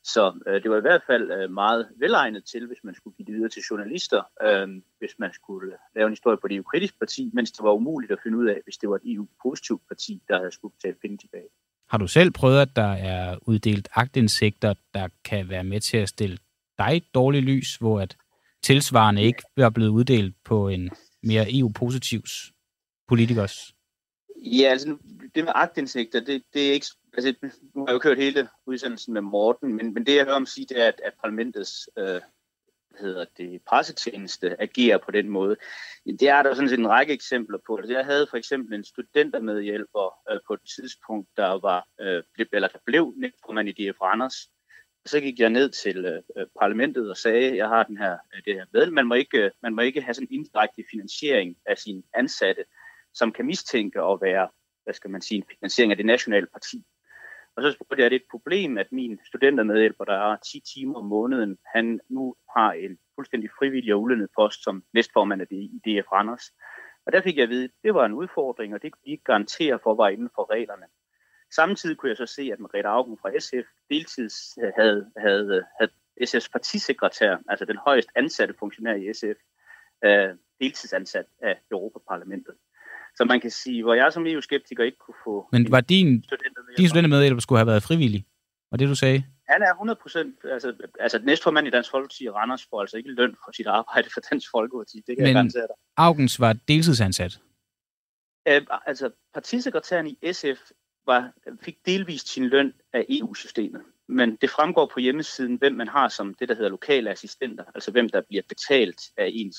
Så øh, det var i hvert fald øh, meget velegnet til, hvis man skulle give det videre til journalister, øh, hvis man skulle lave en historie på et EU-kritisk parti, mens det var umuligt at finde ud af, hvis det var et EU-positivt parti, der havde skulle betale penge tilbage. Har du selv prøvet, at der er uddelt agtindsigter, der kan være med til at stille dig et dårligt lys, hvor at tilsvarende ikke er blevet uddelt på en mere EU-positivs politikers? Ja, altså det med agtindsigter, det, det er ikke... Altså, nu har jeg jo kørt hele udsendelsen med Morten, men, men det jeg hører om sige, det er, at, at parlamentets øh, hedder det, pressetjeneste agerer på den måde. Det er der sådan set en række eksempler på. Jeg havde for eksempel en studentermedhjælper øh, på et tidspunkt, der var øh, eller der blev næstformand i DF Randers. Så gik jeg ned til øh, parlamentet og sagde, jeg har den her, øh, det her medlem. man må ikke, øh, man må ikke have sådan en indirekte finansiering af sine ansatte, som kan mistænke at være, hvad skal man sige, en finansiering af det nationale parti. Og så spurgte jeg, er det et problem, at min studentermedhjælper, der er 10 timer om måneden, han nu har en fuldstændig frivillig og ulønnet post som næstformand af i DF Randers. Og der fik jeg at vide, at det var en udfordring, og det kunne de ikke garantere for, var inden for reglerne. Samtidig kunne jeg så se, at Margrethe Augen fra SF deltids havde, havde, havde SF's partisekretær, altså den højst ansatte funktionær i SF, øh, deltidsansat af Europaparlamentet. Så man kan sige, hvor jeg som EU-skeptiker ikke kunne få... Men var din, din studentermedhjælper skulle have været frivillig? Var det, du sagde? Han er 100 procent, altså, altså næstformand i Dansk Folkeparti Randers får altså ikke løn for sit arbejde for Dansk Folkeparti. Det kan Men jeg garantere dig. Augens var deltidsansat? Øh, altså, partisekretæren i SF var, fik delvist sin løn af EU-systemet. Men det fremgår på hjemmesiden, hvem man har som det, der hedder lokale assistenter, altså hvem der bliver betalt af ens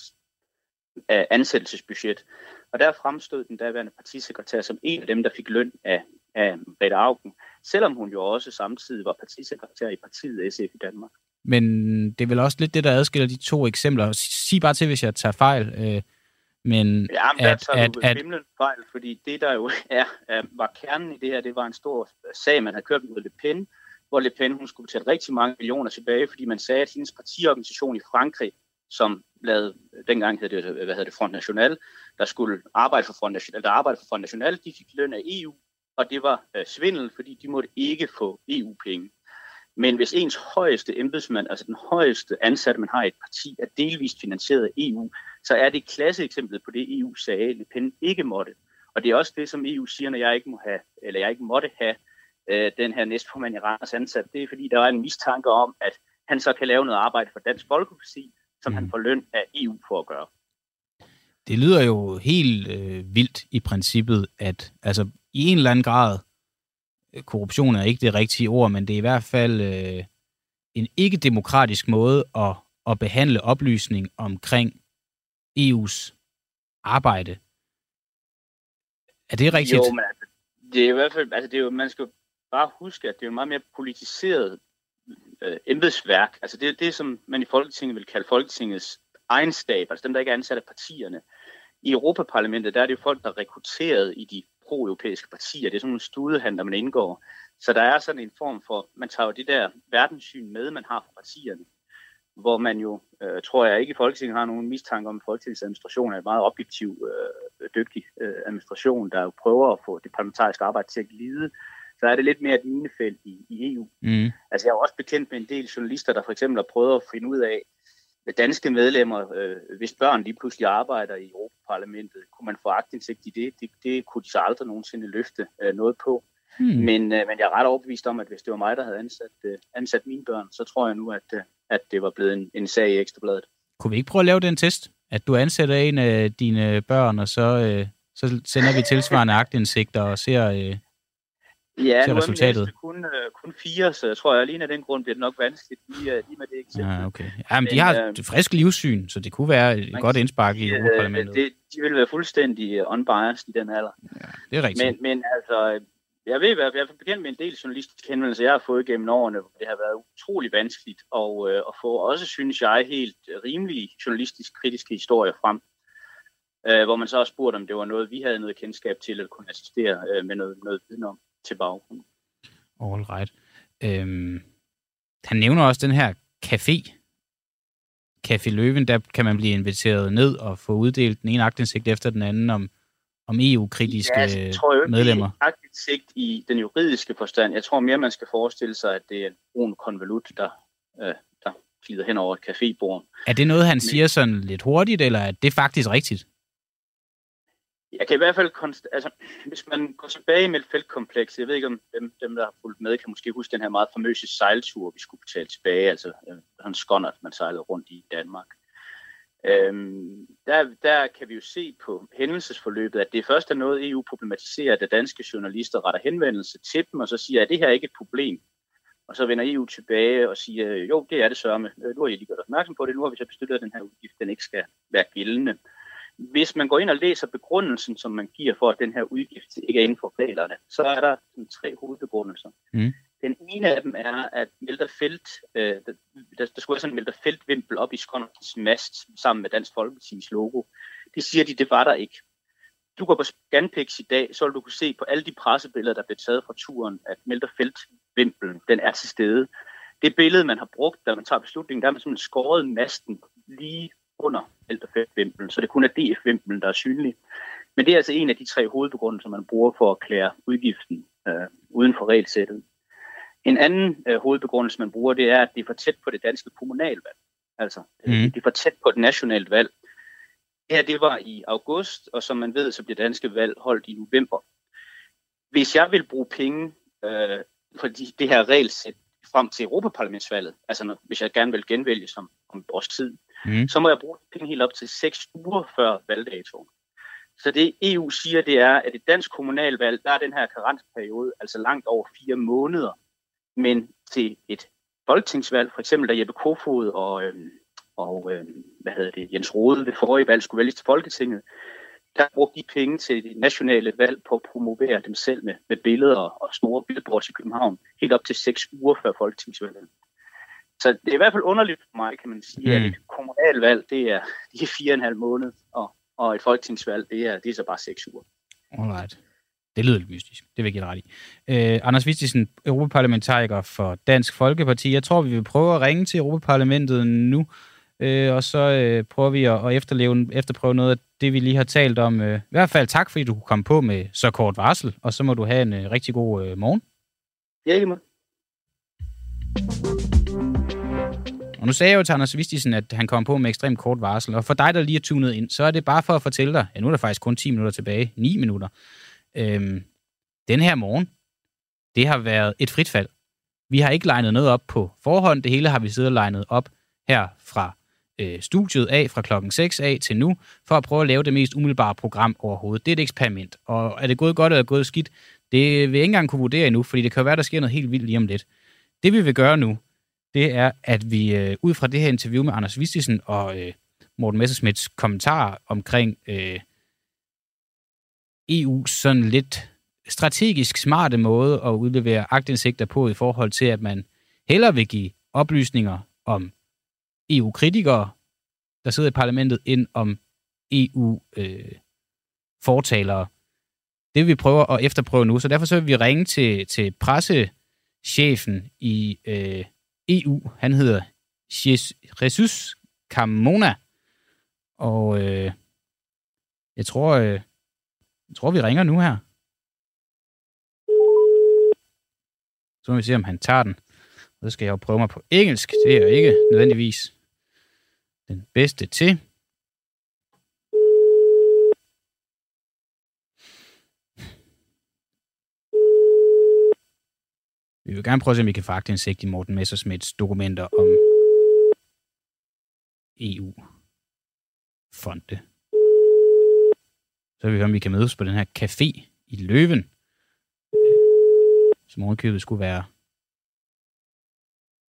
af ansættelsesbudget. Og der fremstod den daværende partisekretær som en af dem, der fik løn af, af Rette Augen, selvom hun jo også samtidig var partisekretær i partiet SF i Danmark. Men det er vel også lidt det, der adskiller de to eksempler. Sig bare til, hvis jeg tager fejl. Øh, men ja, men der at, tager at, du at, fejl, fordi det, der jo er, er, var kernen i det her, det var en stor sag, man havde kørt mod Le Pen, hvor Le Pen hun skulle betale rigtig mange millioner tilbage, fordi man sagde, at hendes partiorganisation i Frankrig, som lavede, dengang hed det, hvad hedder det, Front National, der skulle arbejde for Front National, der arbejdede for Front National, de fik løn af EU, og det var øh, svindel, fordi de måtte ikke få EU-penge. Men hvis ens højeste embedsmand, altså den højeste ansatte, man har i et parti, er delvist finansieret af EU, så er det klasseeksemplet på det, EU sagde, Le Pen ikke måtte. Og det er også det, som EU siger, når jeg ikke, må have, eller jeg ikke måtte have øh, den her næstformand i Randers ansat. Det er fordi, der er en mistanke om, at han så kan lave noget arbejde for Dansk Folkeparti, som mm. han får løn af EU for at gøre. Det lyder jo helt øh, vildt i princippet, at altså, i en eller anden grad, øh, korruption er ikke det rigtige ord, men det er i hvert fald øh, en ikke-demokratisk måde at, at behandle oplysning omkring EU's arbejde. Er det rigtigt? Jo, men altså, det er i hvert fald, altså det er jo, man skal bare huske, at det er jo meget mere politiseret øh, embedsværk. Altså det er det, som man i Folketinget vil kalde Folketingets egen stab, altså dem, der ikke er ansat af partierne. I Europaparlamentet, der er det jo folk, der er rekrutteret i de pro-europæiske partier. Det er sådan nogle studehandler, man indgår. Så der er sådan en form for, man tager jo det der verdenssyn med, man har fra partierne, hvor man jo, øh, tror jeg ikke i Folketinget har nogen mistanke om, at Folketingets administration er en meget objektiv, øh, dygtig øh, administration, der jo prøver at få det parlamentariske arbejde til at glide så er det lidt mere et minefelt i, i EU. Mm. Altså jeg er også bekendt med en del journalister, der for eksempel har prøvet at finde ud af, at danske medlemmer, øh, hvis børn lige pludselig arbejder i Europaparlamentet, kunne man få agtindsigt i det? Det, det kunne de så aldrig nogensinde løfte øh, noget på. Hmm. Men, øh, men jeg er ret overbevist om, at hvis det var mig, der havde ansat, øh, ansat mine børn, så tror jeg nu, at, øh, at det var blevet en, en sag i Ekstrabladet. Kunne vi ikke prøve at lave den test? At du ansætter en af dine børn, og så, øh, så sender vi tilsvarende agtindsigter og ser, øh, Ja, nu resultatet? er kun, uh, kun fire, så jeg tror, at alene af den grund bliver det nok vanskeligt lige, uh, lige med det eksempel. Ja, okay. Ja, men, men de har uh, frisk livssyn, så det kunne være et godt indspark i Europaparlamentet. Det, de vil være fuldstændig unbiased i den alder. Ja, det er rigtigt. Men, men altså, jeg ved, jeg er bekendt med en del journalistiske henvendelser, jeg har fået gennem årene, hvor det har været utrolig vanskeligt at, at få også, synes jeg, helt rimelige journalistisk kritiske historier frem. Hvor man så har spurgt, om det var noget, vi havde noget kendskab til, eller kunne assistere med noget, noget viden om til baggrund. All right. Øhm, han nævner også den her café. Café Løven, der kan man blive inviteret ned og få uddelt den ene aktindsigt efter den anden om, om EU-kritiske ja, jeg tror jo ikke, medlemmer. aktindsigt i den juridiske forstand. Jeg tror mere, man skal forestille sig, at det er en brun konvolut, der, øh, der glider hen over et cafébord. Er det noget, han Men, siger sådan lidt hurtigt, eller er det faktisk rigtigt? Jeg kan i hvert fald konst- altså, hvis man går tilbage med feltkomplekset, jeg ved ikke om dem, dem, der har fulgt med, kan måske huske den her meget famøse sejltur, vi skulle betale tilbage, altså øh, han skåndert, man sejlede rundt i Danmark. Øhm, der, der kan vi jo se på hændelsesforløbet, at det først er noget, EU problematiserer, at danske journalister retter henvendelse til dem, og så siger, at det her er ikke et problem. Og så vender EU tilbage og siger, jo, det er det sørme. Øh, nu har I lige gjort opmærksom på det. Nu har vi så besluttet, at den her udgift den ikke skal være gældende. Hvis man går ind og læser begrundelsen, som man giver for, at den her udgift ikke er inden for reglerne, så er der tre hovedbegrundelser. Mm. Den ene af dem er, at Melterfeldt, øh, der, der skulle være sådan en Melterfeldt-vimpel op i Skåndens mast sammen med Dansk Folkeparti's logo. Det siger de, det var der ikke. Du går på Scanpix i dag, så vil du kunne se på alle de pressebilleder, der blev taget fra turen, at Melterfeldt-vimpelen, den er til stede. Det billede, man har brugt, da man tager beslutningen, der har man simpelthen skåret masten lige under Melterfeldt-vimpelen, så det kun er DF-vimpelen, der er synlig. Men det er altså en af de tre hovedbegrundelser, man bruger for at klære udgiften øh, uden for regelsættet. En anden øh, hovedbegrundelse, man bruger, det er, at det er for tæt på det danske kommunalvalg. Altså, mm. det er for tæt på et nationalt valg. Det her, det var i august, og som man ved, så bliver danske valg holdt i november. Hvis jeg vil bruge penge øh, for de, det her regelsæt frem til Europaparlamentsvalget, altså når, hvis jeg gerne vil genvælge som om års tid, Mm. så må jeg bruge penge helt op til seks uger før valgdatoen. Så det EU siger, det er, at i dansk kommunalvalg, der er den her karantsperiode altså langt over fire måneder. Men til et folketingsvalg, for eksempel da Jeppe Kofod og, øhm, og øhm, hvad hedder det, Jens Rode ved forrige valg skulle vælges til Folketinget, der brugte de penge til det nationale valg på at promovere dem selv med, med billeder og store billboards i København, helt op til seks uger før folketingsvalget. Så det er i hvert fald underligt for mig, kan man sige, mm. at et kommunalvalg, det er, det er fire og en halv måned, og, og et folketingsvalg, det er, det er så bare seks uger. Alright. Det lyder lidt mystisk. Det vil jeg give ret i. Øh, Anders Vistisen, europaparlamentariker for Dansk Folkeparti. Jeg tror, vi vil prøve at ringe til Europaparlamentet nu, øh, og så øh, prøver vi at, at efterleve, efterprøve noget af det, vi lige har talt om. Øh, I hvert fald tak, fordi du kunne komme på med så kort varsel, og så må du have en øh, rigtig god øh, morgen. Ja, ikke måde. Og nu sagde jeg jo til Anders Vistisen, at han kom på med ekstremt kort varsel, og for dig, der lige er tunet ind, så er det bare for at fortælle dig, ja, nu er der faktisk kun 10 minutter tilbage, 9 minutter. Øhm, den her morgen, det har været et frit fald. Vi har ikke legnet noget op på forhånd, det hele har vi siddet og legnet op her fra øh, studiet af, fra klokken 6 af til nu, for at prøve at lave det mest umiddelbare program overhovedet. Det er et eksperiment, og er det gået godt eller gået skidt, det vil jeg ikke engang kunne vurdere endnu, fordi det kan være, der sker noget helt vildt lige om lidt. Det vi vil gøre nu, det er, at vi øh, ud fra det her interview med Anders Vistisen og øh, Morten Messersmiths kommentarer omkring øh, EU's sådan lidt strategisk smarte måde at udlevere agtindsigter på i forhold til, at man hellere vil give oplysninger om EU-kritikere, der sidder i parlamentet, end om EU-fortalere. Øh, det vil vi prøve at efterprøve nu, så derfor så vil vi ringe til, til pressechefen i øh, EU. Han hedder Jesus Carmona. Og øh, jeg tror, øh, jeg tror, vi ringer nu her. Så må vi se, om han tager den. Og så skal jeg jo prøve mig på engelsk. Det er jo ikke nødvendigvis den bedste til. Vi vil gerne prøve at se, om vi kan få aktindsigt i Morten Messersmiths dokumenter om EU-fonde. Så vil vi høre, om vi kan mødes på den her café i Løven, som ovenkøbet skulle være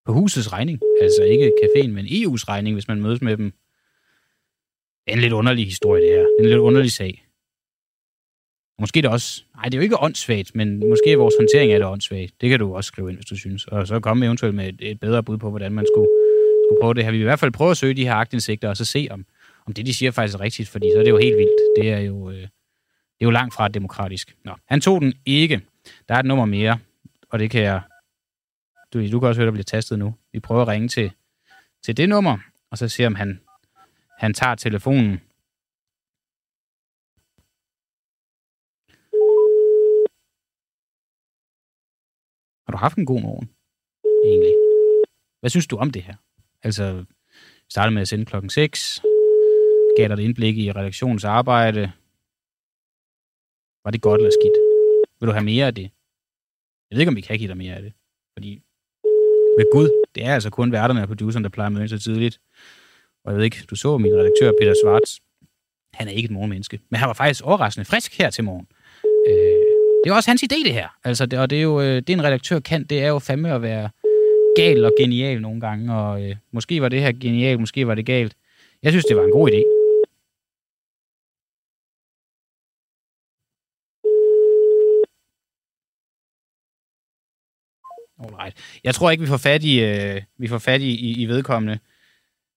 på husets regning. Altså ikke caféen, men EU's regning, hvis man mødes med dem. Det er en lidt underlig historie, det her. Det er en lidt underlig sag. Og måske det også... Nej, det er jo ikke åndssvagt, men måske er vores håndtering af det åndssvagt. Det kan du også skrive ind, hvis du synes. Og så komme eventuelt med et, et bedre bud på, hvordan man skulle, skulle prøve det her. Vi vil i hvert fald prøve at søge de her agtindsigter, og så se, om, om det, de siger, faktisk er rigtigt, fordi så er det jo helt vildt. Det er jo, øh, det er jo langt fra demokratisk. Nå, han tog den ikke. Der er et nummer mere, og det kan jeg... Du, du kan også høre, der bliver tastet nu. Vi prøver at ringe til, til det nummer, og så se, om han, han tager telefonen. Har du haft en god morgen, egentlig? Hvad synes du om det her? Altså, startede med at sende klokken 6, gav dig et indblik i redaktionens arbejde. Var det godt eller skidt? Vil du have mere af det? Jeg ved ikke, om vi kan give dig mere af det. Fordi, ved Gud, det er altså kun værterne og produceren, der plejer at møde så tidligt. Og jeg ved ikke, du så min redaktør, Peter Svarts. Han er ikke et morgenmenneske. Men han var faktisk overraskende frisk her til morgen. Det er også hans idé, det her. Altså, det, og det er jo øh, det, en redaktør kan, det er jo fandme at være gal og genial nogle gange, og øh, måske var det her genialt, måske var det galt. Jeg synes, det var en god idé. Alright. Jeg tror ikke, vi får fat i, øh, vi får fat i, i, i vedkommende.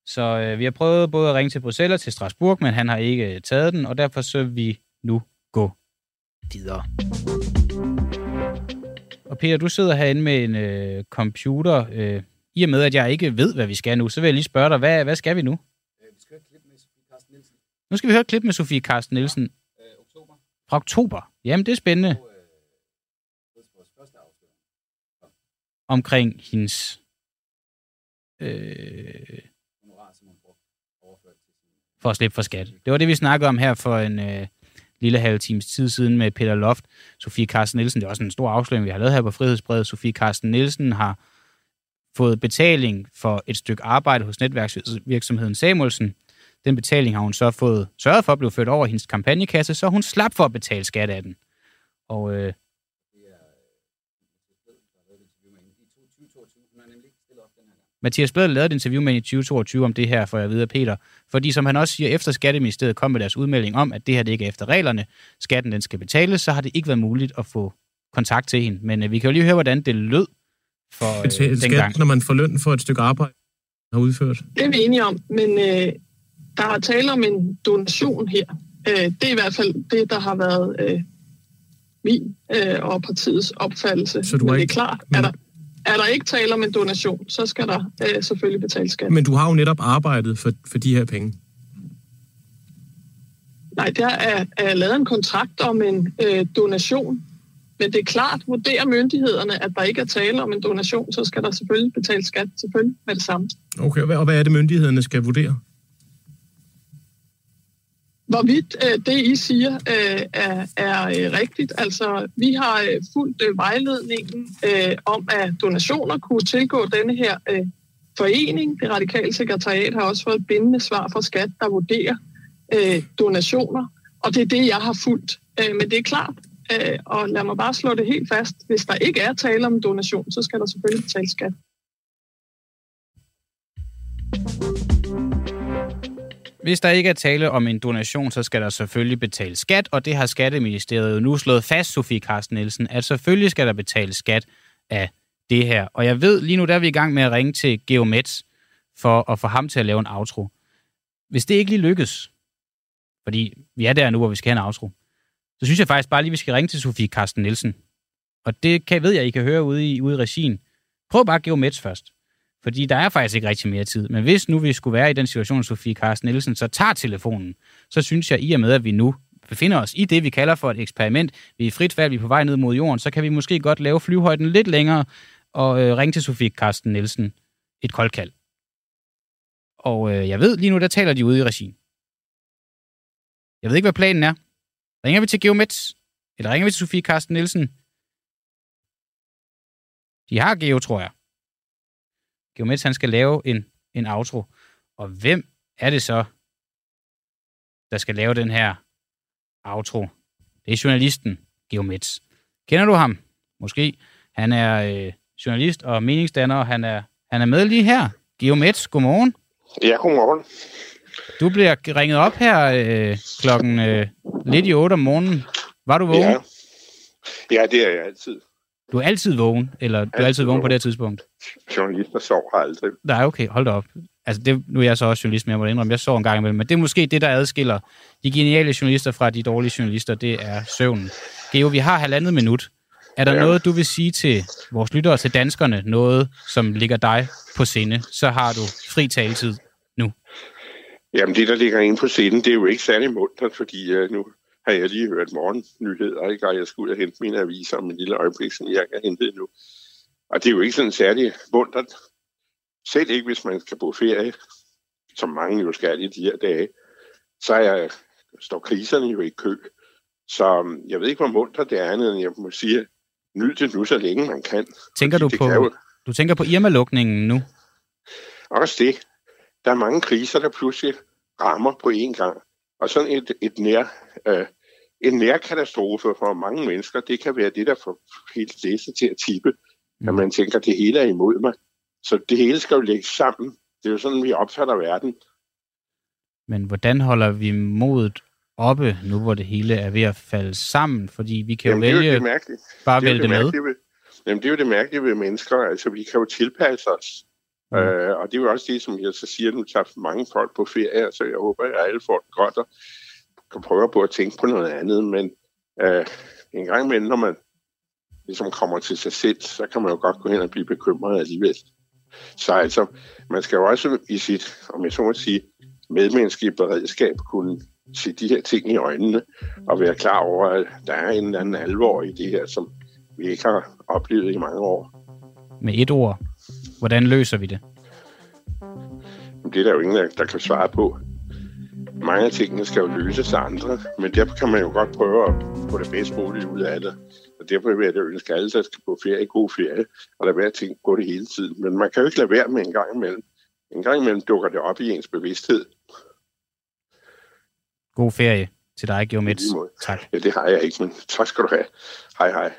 Så øh, vi har prøvet både at ringe til Bruxelles og til Strasbourg, men han har ikke øh, taget den, og derfor så vi nu videre. Og Peter, du sidder herinde med en øh, computer. Øh, I og med, at jeg ikke ved, hvad vi skal nu, så vil jeg lige spørge dig, hvad, hvad skal vi nu? Nu skal vi høre et klip med Sofie Karsten Nielsen. Fra oktober. Jamen, det er spændende. Omkring hendes... Øh, for at slippe for skat. Det var det, vi snakkede om her for en øh, lille halv times tid siden med Peter Loft, Sofie Carsten Nielsen. Det er også en stor afsløring, vi har lavet her på Frihedsbrevet. Sofie Carsten Nielsen har fået betaling for et stykke arbejde hos netværksvirksomheden Samuelsen. Den betaling har hun så fået sørget for at blive ført over hendes kampagnekasse, så hun slap for at betale skat af den. Og øh, Mathias Bledel lavede et interview med i 2022 om det her, for jeg ved Peter. Fordi som han også siger, efter Skatteministeriet kom med deres udmelding om, at det her det ikke er efter reglerne, skatten den skal betales, så har det ikke været muligt at få kontakt til hende. Men øh, vi kan jo lige høre, hvordan det lød for øh, skat, dengang. når man får løn for et stykke arbejde, har udført. Det er vi enige om, men øh, der er tale om en donation her. Øh, det er i hvert fald det, der har været øh, min øh, og partiets opfattelse. Så du men er det er ikke- klart, er der, er der ikke tale om en donation, så skal der øh, selvfølgelig betales skat. Men du har jo netop arbejdet for, for de her penge. Nej, der er, er lavet en kontrakt om en øh, donation. Men det er klart, vurderer myndighederne, at der ikke er tale om en donation, så skal der selvfølgelig betales skat selvfølgelig med det samme. Okay, og hvad, og hvad er det, myndighederne skal vurdere? Hvorvidt øh, det, I siger, øh, er, er øh, rigtigt. Altså, vi har øh, fulgt øh, vejledningen øh, om, at donationer kunne tilgå denne her øh, forening. Det radikale sekretariat har også fået et bindende svar fra skat, der vurderer øh, donationer. Og det er det, jeg har fulgt. Øh, men det er klart, øh, og lad mig bare slå det helt fast. Hvis der ikke er tale om donation, så skal der selvfølgelig betales skat. Hvis der ikke er tale om en donation, så skal der selvfølgelig betales skat, og det har Skatteministeriet jo nu slået fast, Sofie Carsten Nielsen, at selvfølgelig skal der betales skat af det her. Og jeg ved, lige nu der er vi i gang med at ringe til Geomets for at få ham til at lave en outro. Hvis det ikke lige lykkes, fordi vi er der nu, hvor vi skal have en outro, så synes jeg faktisk bare lige, vi skal ringe til Sofie Carsten Nielsen. Og det kan, ved jeg, I kan høre ude i, ude i regien. Prøv bare Geomets først. Fordi der er faktisk ikke rigtig mere tid. Men hvis nu vi skulle være i den situation, Sofie Carsten Nielsen, så tager telefonen, så synes jeg, i og med, at vi nu befinder os i det, vi kalder for et eksperiment, vi er i frit fald, vi er på vej ned mod jorden, så kan vi måske godt lave flyvehøjden lidt længere og øh, ringe til Sofie Carsten Nielsen et koldkald. Og øh, jeg ved lige nu, der taler de ude i regien. Jeg ved ikke, hvad planen er. Ringer vi til Geomets? Eller ringer vi til Sofie Carsten Nielsen? De har Geo, tror jeg. Geomets, han skal lave en, en outro. Og hvem er det så, der skal lave den her outro? Det er journalisten Geomets. Kender du ham? Måske. Han er øh, journalist og meningsdanner, og han er, han er med lige her. Geomets, godmorgen. Ja, godmorgen. Du bliver ringet op her øh, klokken øh, lidt i 8 om morgenen. Var du vågen? Ja. ja, det er jeg altid. Du er altid vågen, eller du er altid vågen på det tidspunkt? Journalister sover aldrig. Nej, okay, hold da op. Altså, det, nu er jeg så også journalist, men jeg må indrømme, jeg sover en gang imellem. Men det er måske det, der adskiller de geniale journalister fra de dårlige journalister, det er søvnen. Geo, vi har halvandet minut. Er der ja. noget, du vil sige til vores lyttere, til danskerne, noget, som ligger dig på sinde, så har du fri taletid nu. Jamen, det, der ligger inde på scenen, det er jo ikke særlig muntert, fordi uh, nu har jeg lige hørt morgennyheder, ikke? og jeg skal ud og hente mine aviser om en lille øjeblik, som jeg kan hente nu. Og det er jo ikke sådan særlig muntert. Selv ikke, hvis man skal på ferie, som mange jo skal i de her dage, så er, står kriserne jo i kø. Så um, jeg ved ikke, hvor muntert det er andet, end jeg må sige, nyd det nu, så længe man kan. Tænker du på, jo- du tænker på Irma-lukningen nu? Også det. Der er mange kriser, der pludselig rammer på én gang. Og sådan et, et nær, øh, en nærkatastrofe for mange mennesker, det kan være det, der får helt læse til at tippe, mm. at man tænker, at det hele er imod mig. Så det hele skal jo lægge sammen. Det er jo sådan, vi opfatter verden. Men hvordan holder vi modet oppe, nu hvor det hele er ved at falde sammen? Fordi vi kan jo Jamen, det er jo vælge det bare Det er vælge det det med. ved- Jamen, det er jo det mærkelige ved mennesker. Altså, vi kan jo tilpasse os. Mm. Øh, og det er jo også det, som jeg så siger, nu tager mange folk på ferie, så jeg håber, at alle får det godt og kan prøve på at tænke på noget andet. Men øh, en gang imellem, når man ligesom kommer til sig selv, så kan man jo godt gå hen og blive bekymret alligevel. Så altså, man skal jo også i sit, om jeg så må sige, medmenneskelige beredskab kunne se de her ting i øjnene og være klar over, at der er en eller anden alvor i det her, som vi ikke har oplevet i mange år. Med et ord. Hvordan løser vi det? Det er der jo ingen, der, der kan svare på. Mange af tingene skal jo løses af andre, men derfor kan man jo godt prøve at få det bedst muligt ud af det. Og derfor vil jeg da ønske alle, der skal på ferie, god ferie, og lade være at tænke på det hele tiden. Men man kan jo ikke lade være med en gang imellem. En gang imellem dukker det op i ens bevidsthed. God ferie til dig, Geomets. Tak. Ja, det har jeg ikke, men tak skal du have. Hej hej.